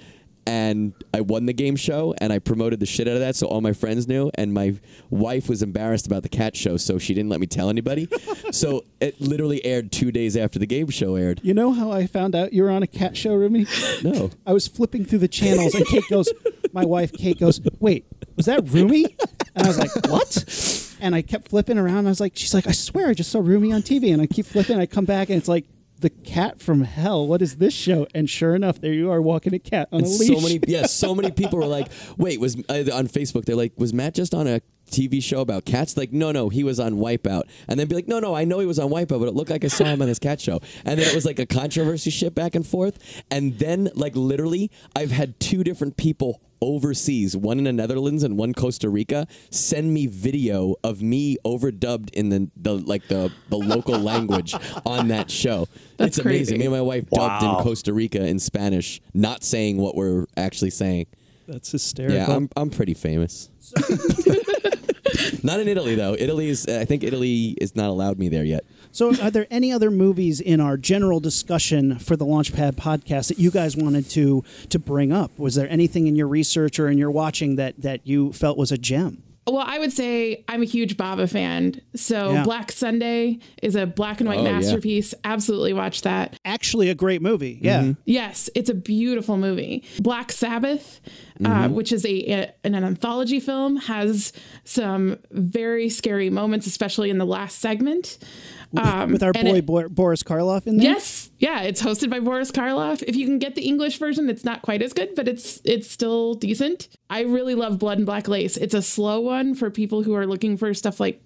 and I won the game show, and I promoted the shit out of that, so all my friends knew. And my wife was embarrassed about the cat show, so she didn't let me tell anybody. so it literally aired two days after the game show aired. You know how I found out you were on a cat show, Roomy? No. I was flipping through the channels, and Kate goes, "My wife, Kate goes, wait, was that Roomy?" And I was like, "What?" And I kept flipping around. And I was like, "She's like, I swear, I just saw Roomy on TV." And I keep flipping. I come back, and it's like the cat from hell. What is this show? And sure enough, there you are walking a cat on And a so many, yeah, so many people were like, "Wait, was uh, on Facebook? They're like, was Matt just on a TV show about cats?" Like, no, no, he was on Wipeout, and then be like, "No, no, I know he was on Wipeout, but it looked like I saw him on this cat show." And then it was like a controversy shit back and forth, and then like literally, I've had two different people overseas, one in the Netherlands and one Costa Rica, send me video of me overdubbed in the, the like the, the local language on that show. That's it's amazing. crazy. Me and my wife dubbed Wow. in Costa Rica in Spanish, not saying what we're actually saying. That's hysterical. Yeah, I'm I'm pretty famous. not in Italy though. Italy is I think Italy is not allowed me there yet. So, are there any other movies in our general discussion for the Launchpad podcast that you guys wanted to to bring up? Was there anything in your research or in your watching that that you felt was a gem? Well, I would say I'm a huge Bava fan. So Yeah. Black Sunday is a black and white Oh, yeah. masterpiece. Absolutely watch that. Actually, a great movie. Yeah. Yes, it's a beautiful movie. Black Sabbath, uh, Mm-hmm. which is a, a- an anthology film, has some very scary moments, especially in the last segment. Um, With our boy it- Bo- Boris Karloff in there. Yes, yeah, it's hosted by Boris Karloff. If you can get the English version, it's not quite as good, but it's it's still decent. I really love Blood and Black Lace. It's a slow one for people who are looking for stuff like,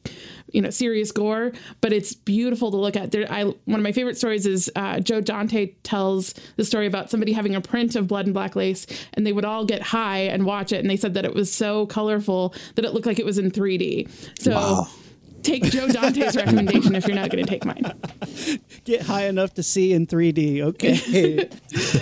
you know, serious gore, but it's beautiful to look at. There, I one of my favorite stories is uh, Joe Dante tells the story about somebody having a print of Blood and Black Lace, and they would all get high and watch it, and they said that it was so colorful that it looked like it was in 3D. So. Take Joe Dante's recommendation if you're not going to take mine. Get high enough to see in 3D. Okay.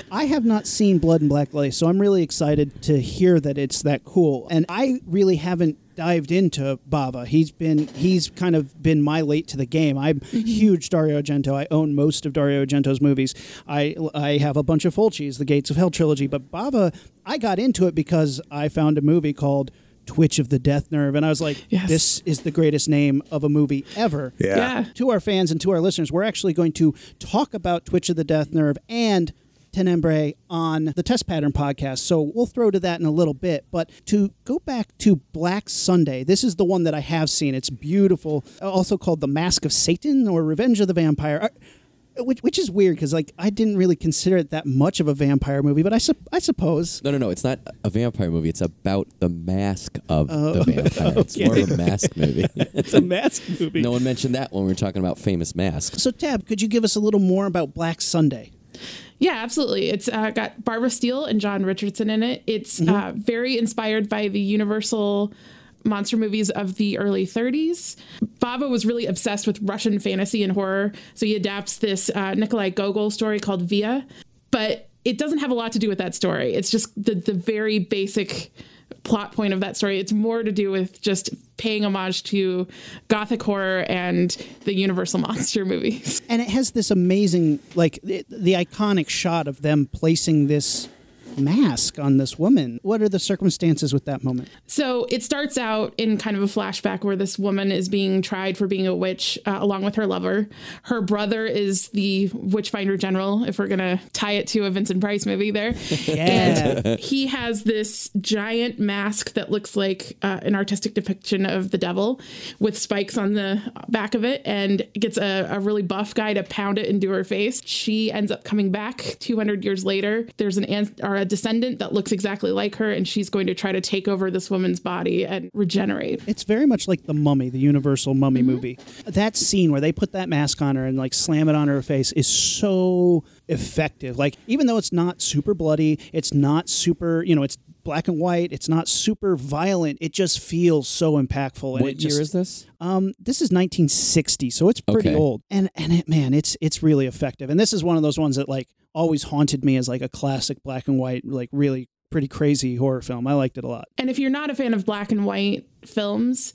I have not seen Blood and Black Lace, so I'm really excited to hear that it's that cool. And I really haven't dived into Bava. He's been he's kind of been my late to the game. I'm mm-hmm. huge Dario Argento. I own most of Dario Argento's movies. I I have a bunch of Fulci's, the Gates of Hell trilogy, but Bava, I got into it because I found a movie called Twitch of the Death Nerve, and I was like, Yes. "This is the greatest name of a movie ever." Yeah. Yeah. to our fans and to our listeners, we're actually going to talk about Twitch of the Death Nerve and Tenebrae on the Test Pattern podcast. So we'll throw to that in a little bit. But to go back to Black Sunday, this is the one that I have seen. It's beautiful. Also called The Mask of Satan or Revenge of the Vampire. Which, which is weird because like I didn't really consider it that much of a vampire movie, but I sup- I suppose. No, no, no. It's not a vampire movie. It's about the mask of the vampire. It's more of a mask movie. It's a mask movie. no one mentioned that when we were talking about famous masks. So Tab, could you give us a little more about Black Sunday? Yeah, absolutely. It's uh, got Barbara Steele and John Richardson in it. It's uh, very inspired by the Universal monster movies of the early 30s. Bava was really obsessed with Russian fantasy and horror, so he adapts this uh, Nikolai Gogol story called Viy, but it doesn't have a lot to do with that story. It's just the the very basic plot point of that story. It's more to do with just paying homage to gothic horror and the Universal monster movies. And it has this amazing, like the, the iconic shot of them placing this mask on this woman. What are the circumstances with that moment? So it starts out in kind of a flashback where this woman is being tried for being a witch uh, along with her lover. Her brother is the Witchfinder General, if we're going to tie it to a Vincent Price movie there. And he has this giant mask that looks like uh, an artistic depiction of the devil with spikes on the back of it and gets a, a really buff guy to pound it into her face. She ends up coming back 200 years later. There's an an- or a descendant that looks exactly like her, and she's going to try to take over this woman's body and regenerate. It's very much like the Mummy, the Universal Mummy movie. That scene where they put that mask on her and like slam it on her face is so effective. Like even though it's not super bloody, it's not super, you know, it's black and white, it's not super violent. It just feels so impactful. And What it year just, is this? Um, this is 1960, so it's pretty Okay. old. And and it, man, it's it's really effective. And this is one of those ones that like always haunted me as like a classic black and white, like really pretty crazy horror film. I liked it a lot. And if you're not a fan of black and white films,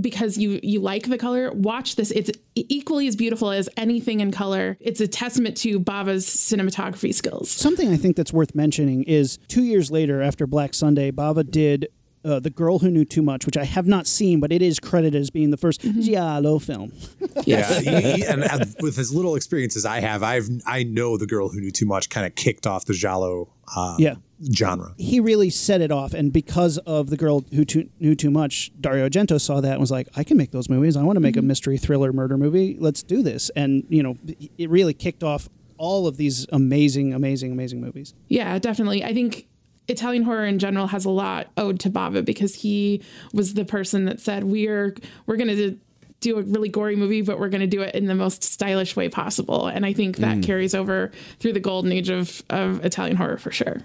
because you you like the color, watch this. It's equally as beautiful as anything in color. It's a testament to Bava's cinematography skills. Something I think that's worth mentioning is two years later, after Black Sunday, Bava did uh, The Girl Who Knew Too Much, which I have not seen, but it is credited as being the 1st Giallo film. Yeah, he- he- and, and with as little experience as I have, I've I know the girl who knew too much kind of kicked off the giallo uh, Yeah. genre. He really set it off, and because of The Girl Who too, Knew Too Much, Dario Argento saw that and was like, I can make those movies. I want to make a mystery thriller murder movie. Let's do this. And, you know, it really kicked off all of these amazing, amazing, amazing movies. Yeah, definitely. I think Italian horror in general has a lot owed to Bava because he was the person that said we're we're going to do a really gory movie, but we're going to do it in the most stylish way possible. And I think that mm. carries over through the golden age of, of Italian horror for sure.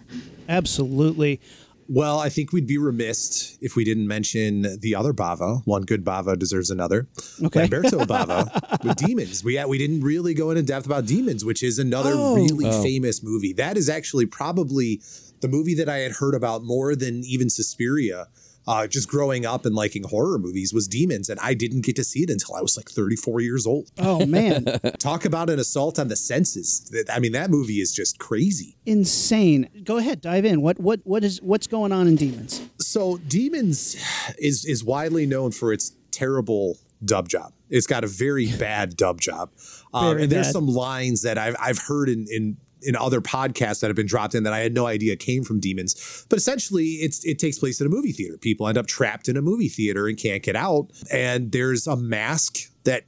Absolutely. Well, I think we'd be remiss if we didn't mention the other Bava. One good Bava deserves another. Okay. Lamberto Bava with Demons. We we didn't really go into depth about Demons, which is another Oh. really oh. famous movie. That is actually probably the movie that I had heard about more than even Suspiria. Uh, just growing up and liking horror movies was Demons, and I didn't get to see it until I was like 34 years old. Oh, man. Talk about an assault on the senses. I mean, that movie is just crazy. Insane. Go ahead, dive in. What what what is what's going on in Demons? So Demons is is widely known for its terrible dub job. It's got a very bad dub job. Um, Very and there's bad. some lines that I've I've heard in in in other podcasts that have been dropped in that I had no idea came from Demons. But essentially it's it takes place in a movie theater. People end up trapped in a movie theater and can't get out. And there's a mask that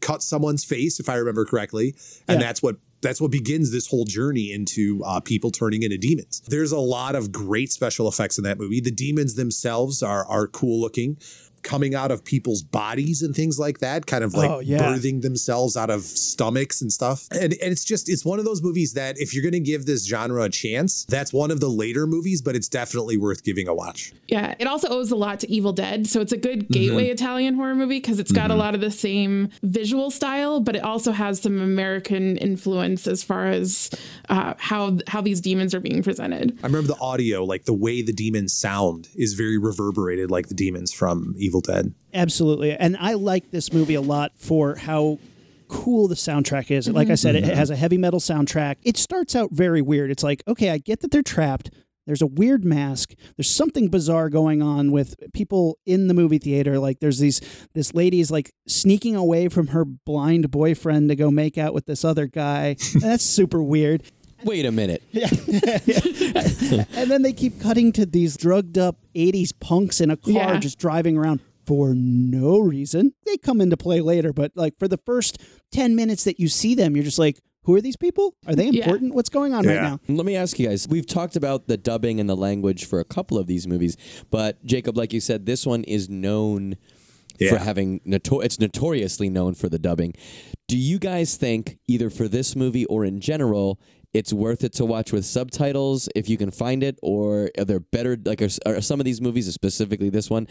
cuts someone's face, if I remember correctly. And Yeah. that's what that's what begins this whole journey into uh, people turning into demons. There's a lot of great special effects in that movie. The demons themselves are are cool looking, coming out of people's bodies and things like that, kind of like Oh, yeah. birthing themselves out of stomachs and stuff. And, and it's just it's one of those movies that if you're going to give this genre a chance, that's one of the later movies, but it's definitely worth giving a watch. Yeah, it also owes a lot to Evil Dead. So it's a good gateway Italian horror movie because it's got a lot of the same visual style, but it also has some American influence as far as uh, how how these demons are being presented. I remember the audio, like the way the demons sound is very reverberated like the demons from Evil Dead. Absolutely. And I like this movie a lot for how cool the soundtrack is. Like I said, it mm-hmm. has a heavy metal soundtrack. It starts out very weird. It's like, okay, I get that they're trapped. There's a weird mask. There's something bizarre going on with people in the movie theater. Like there's these this lady is like sneaking away from her blind boyfriend to go make out with this other guy. That's super weird. Wait a minute. Yeah. And then they keep cutting to these drugged up 80s punks in a car Yeah. just driving around for no reason. They come into play later, but like for the first 10 minutes that you see them, you're just like, who are these people? Are they Yeah. important? What's going on right now? Let me ask you guys. We've talked about the dubbing and the language for a couple of these movies, but Jacob, like you said, this one is known for having notor- it's notoriously known for the dubbing. Do you guys think either for this movie or in general it's worth it to watch with subtitles if you can find it or are there better like are, are some of these movies specifically this one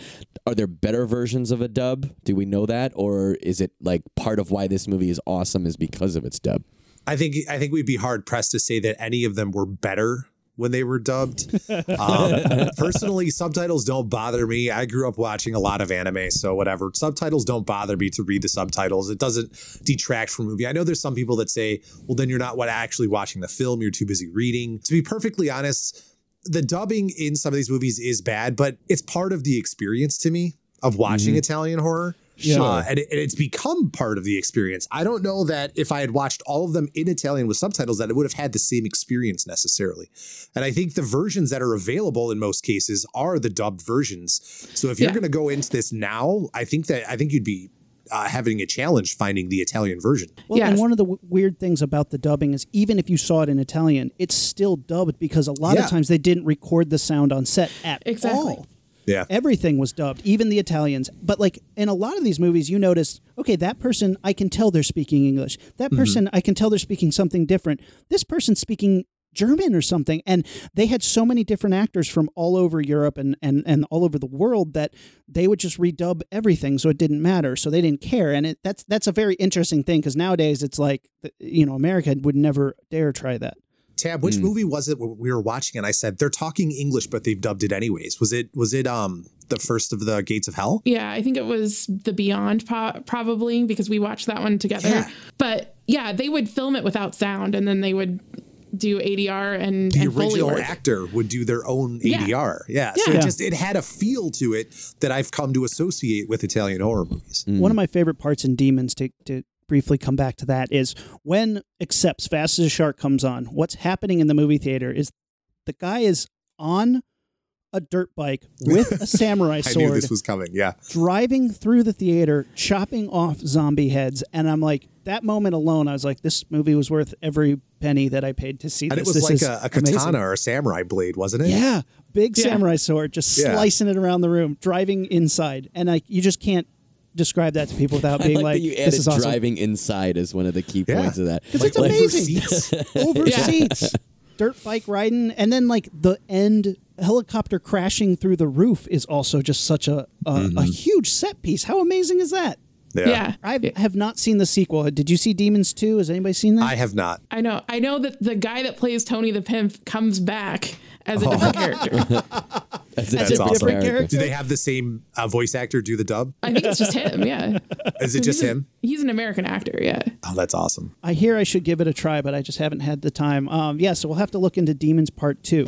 are there better versions of a dub? Do we know that or is it like part of why this movie is awesome is because of its dub? I think I think we'd be hard pressed to say that any of them were better when they were dubbed. Um, personally, subtitles don't bother me. I grew up watching a lot of anime, so whatever. Subtitles don't bother me to read the subtitles. It doesn't detract from movie. I know there's some people that say, "Well, then you're not what actually watching the film. You're too busy reading." To be perfectly honest, the dubbing in some of these movies is bad, but it's part of the experience to me of watching Italian horror. Sure. Uh, and, it, and it's become part of the experience. I don't know that if I had watched all of them in Italian with subtitles, that it would have had the same experience necessarily. And I think the versions that are available in most cases are the dubbed versions. So if you're Yeah. going to go into this now, I think that I think you'd be uh, having a challenge finding the Italian version. Well, Yes. and one of the w- weird things about the dubbing is even if you saw it in Italian, it's still dubbed because a lot Yeah. of times they didn't record the sound on set at Exactly. all. Yeah. Everything was dubbed, even the Italians. But like in a lot of these movies, you notice, okay, that person, I can tell they're speaking English. That mm-hmm. person, I can tell they're speaking something different. This person's speaking German or something. And they had so many different actors from all over Europe and, and, and all over the world that they would just redub everything so it didn't matter. So they didn't care. And it, that's that's a very interesting thing because nowadays it's like, you know, America would never dare try that. Tab, which movie was it we were watching? And I said they're talking English, but they've dubbed it anyways. Was it was it um the first of the Gates of Hell? Yeah, I think it was The Beyond, po- probably because we watched that one together. Yeah. But yeah, they would film it without sound, and then they would do ADR and, the and Foley original work. actor would do their own Yeah. ADR. Yeah. So Yeah. it just it had a feel to it that I've come to associate with Italian horror movies. One of my favorite parts in Demons to, to briefly come back to that is when Accept's Fast as a Shark comes on, what's happening in the movie theater is the guy is on a dirt bike with a samurai I knew sword this was coming. Yeah. driving through the theater chopping off zombie heads and I'm like that moment alone I was like this movie was worth every penny that I paid to see And this. it was This like a, a katana amazing. or a samurai blade, wasn't it? Yeah, big Yeah. samurai sword, just Yeah. slicing it around the room, driving inside, and like you just can't describe that to people without I being like, like, that you "This added is awesome." driving inside is one of the key Yeah. points of that. Because it's Like, over amazing. seats. Over Yeah. seats, dirt bike riding, and then like the end helicopter crashing through the roof is also just such a a, Mm-hmm. a huge set piece. How amazing is that? Yeah. I have not seen the sequel. Did you see Demons 2? Has anybody seen that? I have not. I know. I know that the guy that plays Tony the Pimp comes back as a Oh. different character. That's, a That's different awesome. character. Do they have the same uh, voice actor do the dub? I think it's just him. Yeah. Is it just He's a- him? He's an American actor. Yeah. Oh, that's awesome. I hear I should give it a try, but I just haven't had the time. Um, yeah, so we'll have to look into Demons Part 2.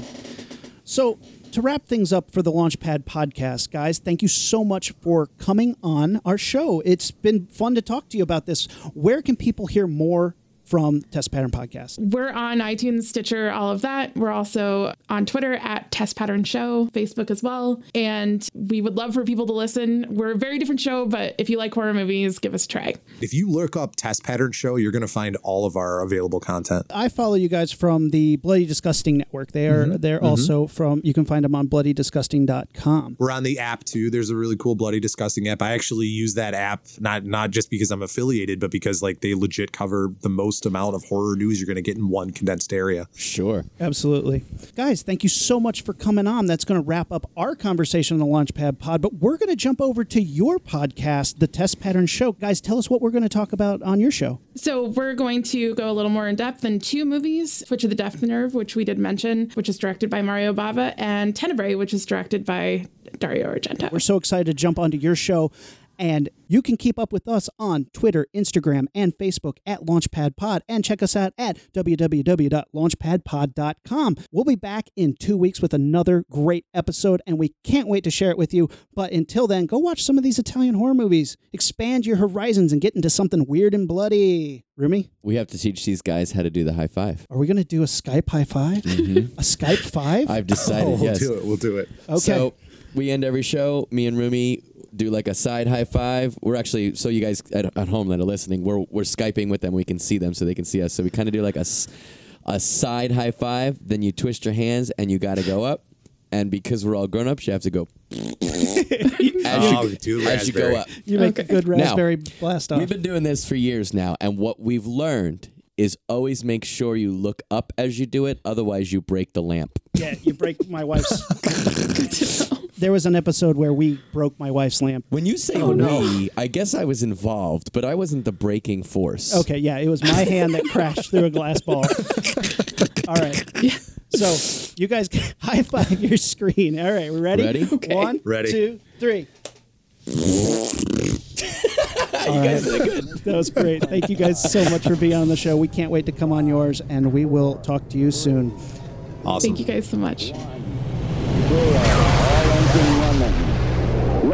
So, to wrap things up for the Launchpad podcast, guys, thank you so much for coming on our show. It's been fun to talk to you about this. Where can people hear more from Test Pattern Podcast? We're on iTunes, Stitcher, all of that. We're also on Twitter at Test Pattern Show, Facebook as well. And we would love for people to listen. We're a very different show, but if you like horror movies, give us a try. If you look up Test Pattern Show, you're going to find all of our available content. I follow you guys from the Bloody Disgusting Network. They are mm-hmm. they're mm-hmm. also from you can find them on bloodydisgusting.com. We're on the app too. There's a really cool Bloody Disgusting app. I actually use that app not not just because I'm affiliated, but because like they legit cover the most amount of horror news you're going to get in one condensed area. Sure. Absolutely. Guys, thank you so much for coming on. That's going to wrap up our conversation on the Launchpad Pod, but we're going to jump over to your podcast, The Test Pattern Show. Guys, tell us what we're going to talk about on your show. So we're going to go a little more in depth in two movies, Twitch of the Death Nerve, which we did mention, which is directed by Mario Bava, and Tenebrae, which is directed by Dario Argento. We're so excited to jump onto your show. And you can keep up with us on Twitter, Instagram, and Facebook at Launchpad Pod, and check us out at www.launchpadpod.com. We'll be back in two weeks with another great episode, and we can't wait to share it with you. But until then, go watch some of these Italian horror movies, expand your horizons, and get into something weird and bloody. Roomy, We have to teach these guys how to do the high five. are we going to do a Skype high 5 mm-hmm. A Skype five? I've decided, Oh, we'll yes. do it. We'll do it. okay. So we end every show. Me and Roomy do like a side high five. We're actually so you guys at, at home that are listening, we're we're skyping with them. We can see them so they can see us. So we kind of do like a a side high five. Then you twist your hands and you got to go up. And because we're all grown ups, you have to go as Oh, you, do as you go up. You make a Okay. good Now, raspberry blast off. We've been doing this for years now, and what we've learned is always make sure you look up as you do it. Otherwise, you break the lamp. yeah, you break my wife's. there was an episode where we broke my wife's lamp. When you say oh we, I guess I was involved, but I wasn't the breaking force. Okay, yeah, it was my hand that crashed through a glass ball. All right. Yeah. So you guys high five your screen. All right, we ready? Ready? Okay. One, Ready. two, three. you guys did good. That was great. Thank you guys so much for being on the show. We can't wait to come on yours, and we will talk to you soon. Awesome. Thank you guys so much.